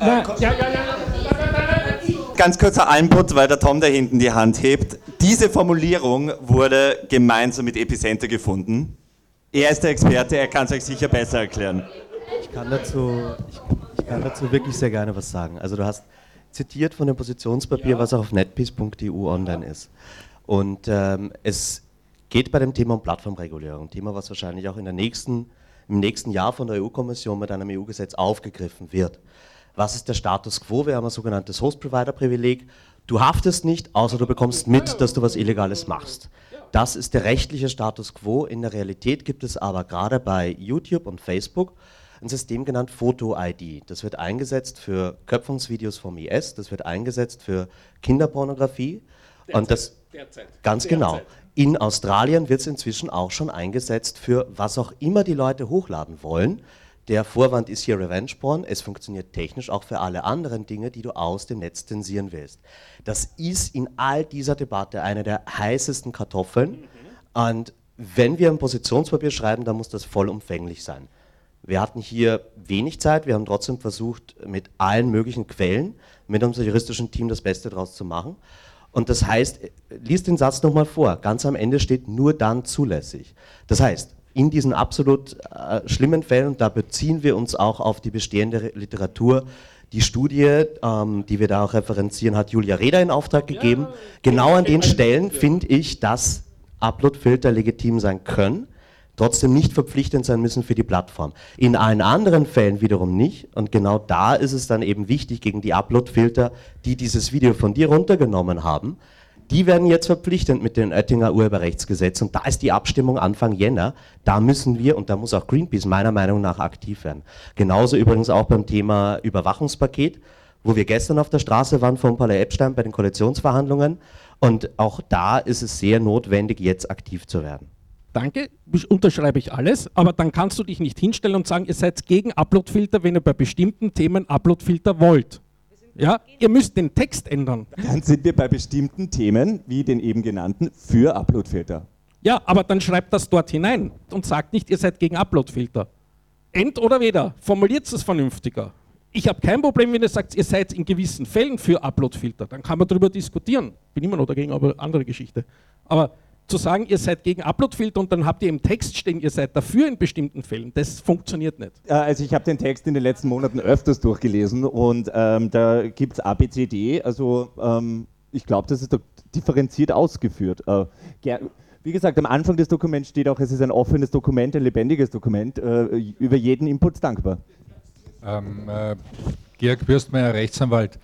äh, ja, ja, ja, Ganz kurzer Einput, weil der Tom da hinten die Hand hebt. Diese Formulierung wurde gemeinsam mit Epicenter gefunden. Er ist der Experte, er kann es euch sicher besser erklären. Ich kann, dazu, ich, ich kann dazu wirklich sehr gerne was sagen. Also du hast zitiert von dem Positionspapier, ja. was auch auf netpeace.eu online ist. Und ähm, es geht bei dem Thema um Plattformregulierung, Thema, was wahrscheinlich auch in der nächsten, im nächsten Jahr von der EU-Kommission mit einem EU-Gesetz aufgegriffen wird. Was ist der Status quo? Wir haben ein sogenanntes Host-Provider-Privileg. Du haftest nicht, außer du bekommst mit, dass du was Illegales machst. Das ist der rechtliche Status quo. In der Realität gibt es aber gerade bei YouTube und Facebook ein System genannt Photo-ID. Das wird eingesetzt für Köpfungsvideos vom IS, das wird eingesetzt für Kinderpornografie. Derzeit, und das derzeit, ganz genau. derzeit. genau. In Australien wird es inzwischen auch schon eingesetzt für was auch immer die Leute hochladen wollen. Der Vorwand ist hier Revenge Porn. Es funktioniert technisch auch für alle anderen Dinge, die du aus dem Netz zensieren willst. Das ist in all dieser Debatte eine der heißesten Kartoffeln. Mhm. Und wenn wir ein Positionspapier schreiben, dann muss das vollumfänglich sein. Wir hatten hier wenig Zeit, wir haben trotzdem versucht, mit allen möglichen Quellen, mit unserem juristischen Team das Beste daraus zu machen. Und das heißt, lies den Satz nochmal vor, ganz am Ende steht nur dann zulässig. Das heißt, in diesen absolut äh, schlimmen Fällen, da beziehen wir uns auch auf die bestehende Literatur, die Studie, ähm, die wir da auch referenzieren, hat Julia Reda in Auftrag gegeben. Ja, genau an den Stellen finde ich, dass Uploadfilter legitim sein können. trotzdem nicht verpflichtend sein müssen für die Plattform. In allen anderen Fällen wiederum nicht. Und genau da ist es dann eben wichtig gegen die Upload-Filter, die dieses Video von dir runtergenommen haben. Die werden jetzt verpflichtend mit dem Oettinger Urheberrechtsgesetz und da ist die Abstimmung Anfang Jänner. Da müssen wir und da muss auch Greenpeace meiner Meinung nach aktiv werden. Genauso übrigens auch beim Thema Überwachungspaket, wo wir gestern auf der Straße waren von Paul Epstein bei den Koalitionsverhandlungen und auch da ist es sehr notwendig, jetzt aktiv zu werden danke, unterschreibe ich alles, aber dann kannst du dich nicht hinstellen und sagen, ihr seid gegen Uploadfilter, wenn ihr bei bestimmten Themen Uploadfilter wollt. Ja, ihr müsst den Text ändern. Dann sind wir bei bestimmten Themen, wie den eben genannten, für Uploadfilter. Ja, aber dann schreibt das dort hinein und sagt nicht, ihr seid gegen Uploadfilter. End oder weder, formuliert es vernünftiger. Ich habe kein Problem, wenn ihr sagt, ihr seid in gewissen Fällen für Uploadfilter. Dann kann man darüber diskutieren. Bin immer noch dagegen, aber andere Geschichte. Aber zu sagen, ihr seid gegen Uploadfilter und dann habt ihr im Text stehen, ihr seid dafür in bestimmten Fällen, das funktioniert nicht. Äh, also ich habe den Text in den letzten Monaten öfters durchgelesen und ähm, da gibt es ABCD, also ähm, ich glaube, das ist doch differenziert ausgeführt. Äh, wie gesagt, am Anfang des Dokuments steht auch, es ist ein offenes Dokument, ein lebendiges Dokument, äh, über jeden Input dankbar. Ähm, äh, Georg Bürstmeier, Rechtsanwalt.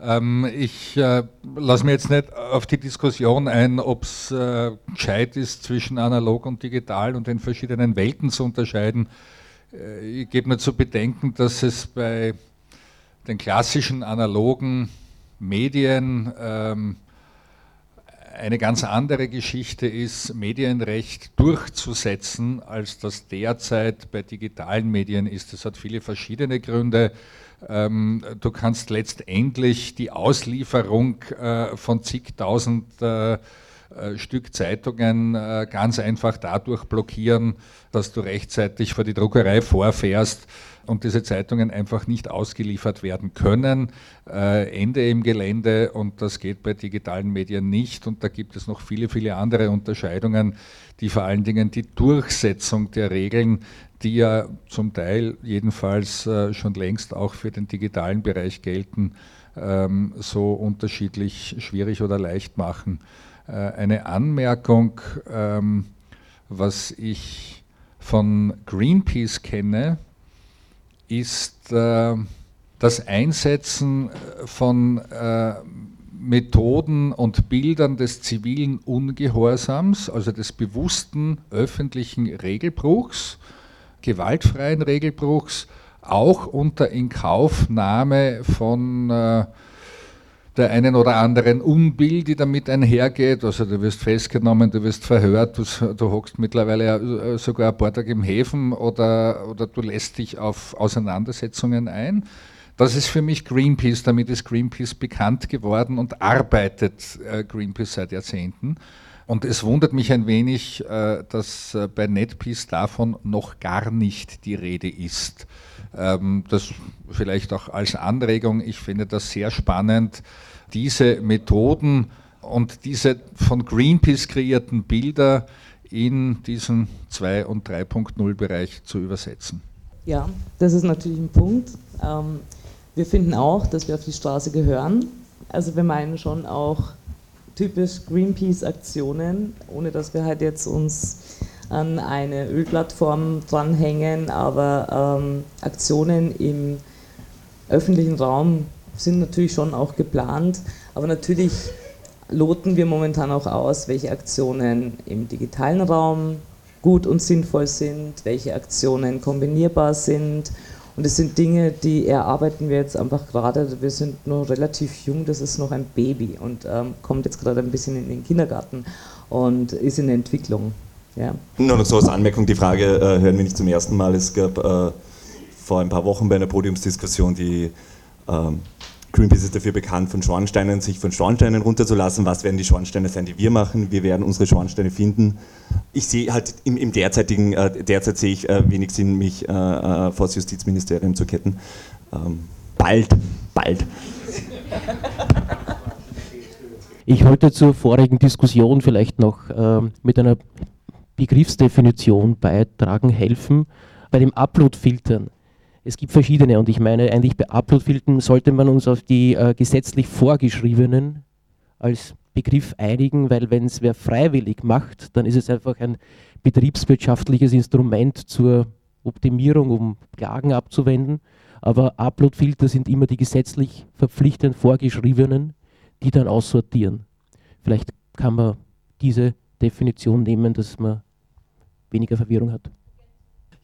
Ähm, ich äh, lasse mir jetzt nicht auf die Diskussion ein, ob es äh, gescheit ist, zwischen analog und digital und den verschiedenen Welten zu unterscheiden. Äh, ich gebe mir zu bedenken, dass es bei den klassischen analogen Medien ähm, eine ganz andere Geschichte ist, Medienrecht durchzusetzen, als das derzeit bei digitalen Medien ist. Das hat viele verschiedene Gründe. Ähm, du kannst letztendlich die Auslieferung äh, von zigtausend äh, äh, Stück Zeitungen ganz einfach dadurch blockieren, dass du rechtzeitig vor die Druckerei vorfährst und diese Zeitungen einfach nicht ausgeliefert werden können. Ende im Gelände und das geht bei digitalen Medien nicht und da gibt es noch viele, viele andere Unterscheidungen, die vor allen Dingen die Durchsetzung der Regeln die ja zum Teil jedenfalls äh, schon längst auch für den digitalen Bereich gelten, ähm, so unterschiedlich schwierig oder leicht machen. Äh, eine Anmerkung, ähm, was ich von Greenpeace kenne, ist äh, das Einsetzen von Methoden und Bildern des zivilen Ungehorsams, also des bewussten öffentlichen Regelbruchs, gewaltfreien Regelbruchs, auch unter Inkaufnahme von äh, der einen oder anderen Unbill, die damit einhergeht. Also du wirst festgenommen, du wirst verhört, du, du hockst mittlerweile äh, sogar ein paar Tage im Häfen oder, oder du lässt dich auf Auseinandersetzungen ein. Das ist für mich Greenpeace, damit ist Greenpeace bekannt geworden und arbeitet äh, Greenpeace seit Jahrzehnten. Und es wundert mich ein wenig, äh, dass äh, bei NetPeace davon noch gar nicht die Rede ist. Ähm, das vielleicht auch als Anregung. Ich finde das sehr spannend, diese Methoden und diese von Greenpeace kreierten Bilder in diesen 2- und 3.0 Bereich zu übersetzen. Ja, das ist natürlich ein Punkt. Ähm, wir finden auch, dass wir auf die Straße gehören. Also wir meinen schon auch typisch Greenpeace-Aktionen, ohne dass wir halt jetzt uns an eine Ölplattform dranhängen, aber ähm, Aktionen im öffentlichen Raum sind natürlich schon auch geplant, aber natürlich loten wir momentan auch aus, welche Aktionen im digitalen Raum gut und sinnvoll sind, welche Aktionen kombinierbar sind und es sind Dinge, die erarbeiten wir jetzt einfach gerade. Wir sind noch relativ jung, das ist noch ein Baby und ähm, kommt jetzt gerade ein bisschen in den Kindergarten und ist in Entwicklung. Ja. Nur noch so als Anmerkung, die Frage äh, hören wir nicht zum ersten Mal. Es gab äh, vor ein paar Wochen bei einer Podiumsdiskussion die ähm, Greenpeace ist dafür bekannt, von Schornsteinen, sich von Schornsteinen runterzulassen. Was werden die Schornsteine sein, die wir machen? Wir werden unsere Schornsteine finden. Ich sehe halt im, im derzeitigen, äh, derzeit sehe ich äh, wenig Sinn, mich äh, äh, vor das Justizministerium zu ketten. Ähm, bald, bald. Ich wollte zur vorigen Diskussion vielleicht noch äh, mit einer Begriffsdefinition beitragen, helfen. Bei dem Upload-Filtern es gibt verschiedene und ich meine, eigentlich bei Uploadfiltern sollte man uns auf die äh, gesetzlich vorgeschriebenen als Begriff einigen, weil wenn es wer freiwillig macht, dann ist es einfach ein betriebswirtschaftliches Instrument zur Optimierung, um Klagen abzuwenden. Aber Uploadfilter sind immer die gesetzlich verpflichtend vorgeschriebenen, die dann aussortieren. Vielleicht kann man diese Definition nehmen, dass man weniger Verwirrung hat.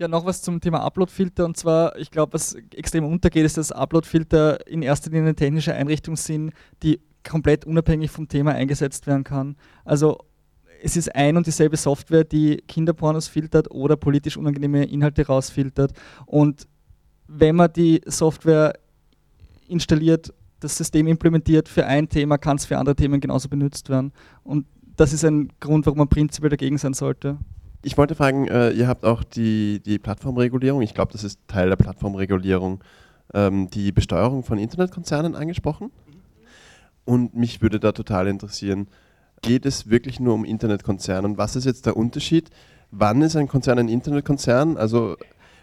Ja, noch was zum Thema Uploadfilter. Und zwar, ich glaube, was extrem untergeht, ist, dass Uploadfilter in erster Linie technische Einrichtung sind, die komplett unabhängig vom Thema eingesetzt werden kann. Also es ist ein und dieselbe Software, die Kinderpornos filtert oder politisch unangenehme Inhalte rausfiltert. Und wenn man die Software installiert, das System implementiert für ein Thema, kann es für andere Themen genauso benutzt werden. Und das ist ein Grund, warum man prinzipiell dagegen sein sollte. Ich wollte fragen, äh, ihr habt auch die, die Plattformregulierung, ich glaube, das ist Teil der Plattformregulierung, ähm, die Besteuerung von Internetkonzernen angesprochen. Und mich würde da total interessieren, geht es wirklich nur um Internetkonzerne? Und was ist jetzt der Unterschied? Wann ist ein Konzern ein Internetkonzern? Also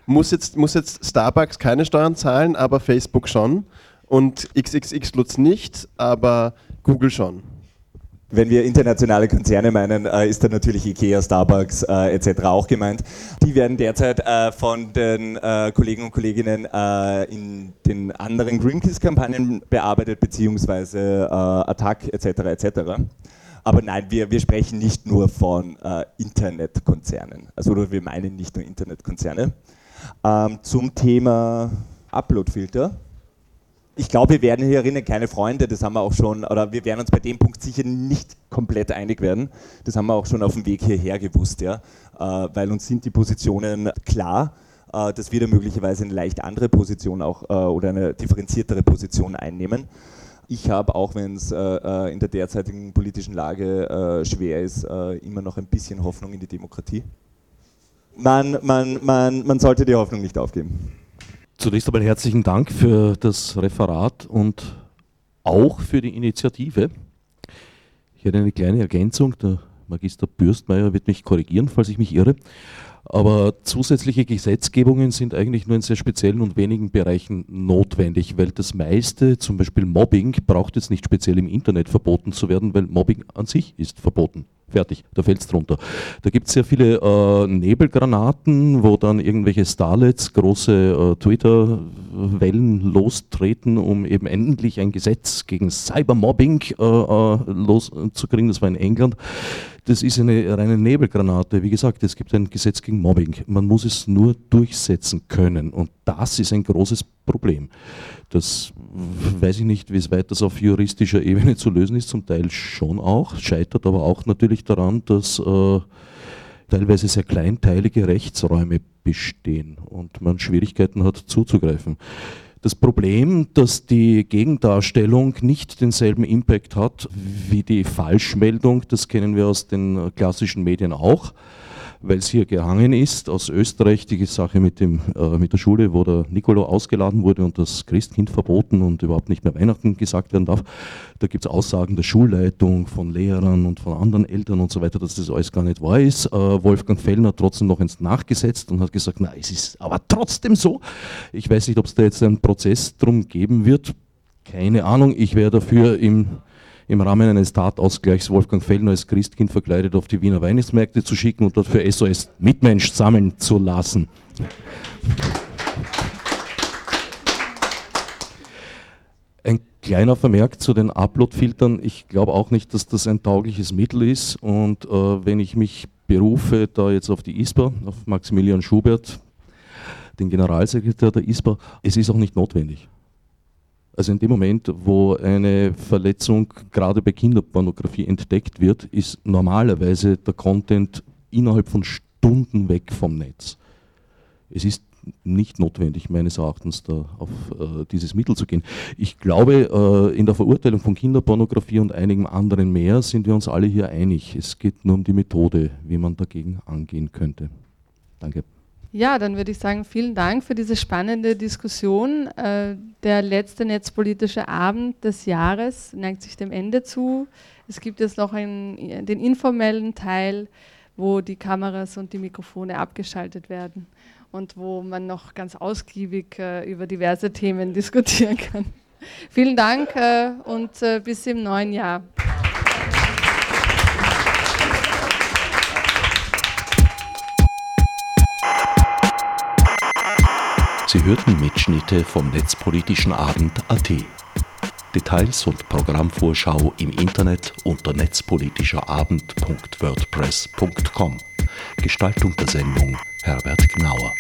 muss jetzt, muss jetzt Starbucks keine Steuern zahlen, aber Facebook schon und XXX Lutz nicht, aber Google schon. Wenn wir internationale Konzerne meinen, äh, ist da natürlich IKEA, Starbucks äh, etc. auch gemeint. Die werden derzeit äh, von den äh, Kollegen und Kolleginnen äh, in den anderen Greenpeace-Kampagnen bearbeitet, beziehungsweise äh, Attack etc. etc. Aber nein, wir, wir sprechen nicht nur von Internetkonzernen. Also wir meinen nicht nur Internetkonzerne. Ähm, zum Thema Uploadfilter ich glaube, wir werden hierin keine Freunde, das haben wir auch schon, oder wir werden uns bei dem Punkt sicher nicht komplett einig werden. Das haben wir auch schon auf dem Weg hierher gewusst, ja. Äh, weil uns sind die Positionen klar, äh, dass wir da möglicherweise eine leicht andere Position auch äh, oder eine differenziertere Position einnehmen. Ich habe, auch wenn es in der derzeitigen politischen Lage schwer ist, immer noch ein bisschen Hoffnung in die Demokratie. Man, man, man, man sollte die Hoffnung nicht aufgeben. Zunächst einmal herzlichen Dank für das Referat und auch für die Initiative. Ich hätte eine kleine Ergänzung. Der Magister Bürstmeier wird mich korrigieren, falls ich mich irre. Aber zusätzliche Gesetzgebungen sind eigentlich nur in sehr speziellen und wenigen Bereichen notwendig, weil das meiste, zum Beispiel Mobbing, braucht jetzt nicht speziell im Internet verboten zu werden, weil Mobbing an sich ist verboten. Fertig, da fällt es drunter. Da gibt es sehr viele äh, Nebelgranaten, wo dann irgendwelche Starlets große äh, Twitter-Wellen lostreten, um eben endlich ein Gesetz gegen Cybermobbing äh, äh loszukriegen. Das war in England. Das ist eine reine Nebelgranate. Wie gesagt, es gibt ein Gesetz gegen Mobbing. Man muss es nur durchsetzen können. Und das ist ein großes Problem. Das weiß ich nicht, wie weit das auf juristischer Ebene zu lösen ist, zum Teil schon auch, scheitert aber auch natürlich daran, dass äh, teilweise sehr kleinteilige Rechtsräume bestehen und man Schwierigkeiten hat zuzugreifen. Das Problem, dass die Gegendarstellung nicht denselben Impact hat wie die Falschmeldung, das kennen wir aus den klassischen Medien auch weil es hier gehangen ist. Aus Österreich die Sache mit, dem, äh, mit der Schule, wo der Nicolo ausgeladen wurde und das Christkind verboten und überhaupt nicht mehr Weihnachten gesagt werden darf. Da gibt es Aussagen der Schulleitung, von Lehrern und von anderen Eltern und so weiter, dass das alles gar nicht wahr ist. Äh, Wolfgang Fellner hat trotzdem noch ins Nachgesetzt und hat gesagt, na, es ist aber trotzdem so. Ich weiß nicht, ob es da jetzt einen Prozess drum geben wird. Keine Ahnung. Ich wäre dafür im im Rahmen eines Tatausgleichs Wolfgang Fellner als Christkind verkleidet auf die Wiener Weihnachtsmärkte zu schicken und dort für SOS Mitmensch sammeln zu lassen. Ein kleiner Vermerk zu den Upload-Filtern. Ich glaube auch nicht, dass das ein taugliches Mittel ist. Und äh, wenn ich mich berufe, da jetzt auf die ISPA, auf Maximilian Schubert, den Generalsekretär der ISPA, es ist auch nicht notwendig. Also in dem Moment, wo eine Verletzung gerade bei Kinderpornografie entdeckt wird, ist normalerweise der Content innerhalb von Stunden weg vom Netz. Es ist nicht notwendig, meines Erachtens, da auf äh, dieses Mittel zu gehen. Ich glaube, äh, in der Verurteilung von Kinderpornografie und einigen anderen mehr sind wir uns alle hier einig. Es geht nur um die Methode, wie man dagegen angehen könnte. Danke. Ja, dann würde ich sagen, vielen Dank für diese spannende Diskussion. Äh, der letzte netzpolitische Abend des Jahres neigt sich dem Ende zu. Es gibt jetzt noch einen, den informellen Teil, wo die Kameras und die Mikrofone abgeschaltet werden und wo man noch ganz ausgiebig äh, über diverse Themen diskutieren kann. Vielen Dank äh, und bis im neuen Jahr. Sie hörten Mitschnitte vom Netzpolitischen Abend AT. Details und Programmvorschau im Internet unter netzpolitischerabend.wordpress.com. Gestaltung der Sendung Herbert Gnauer.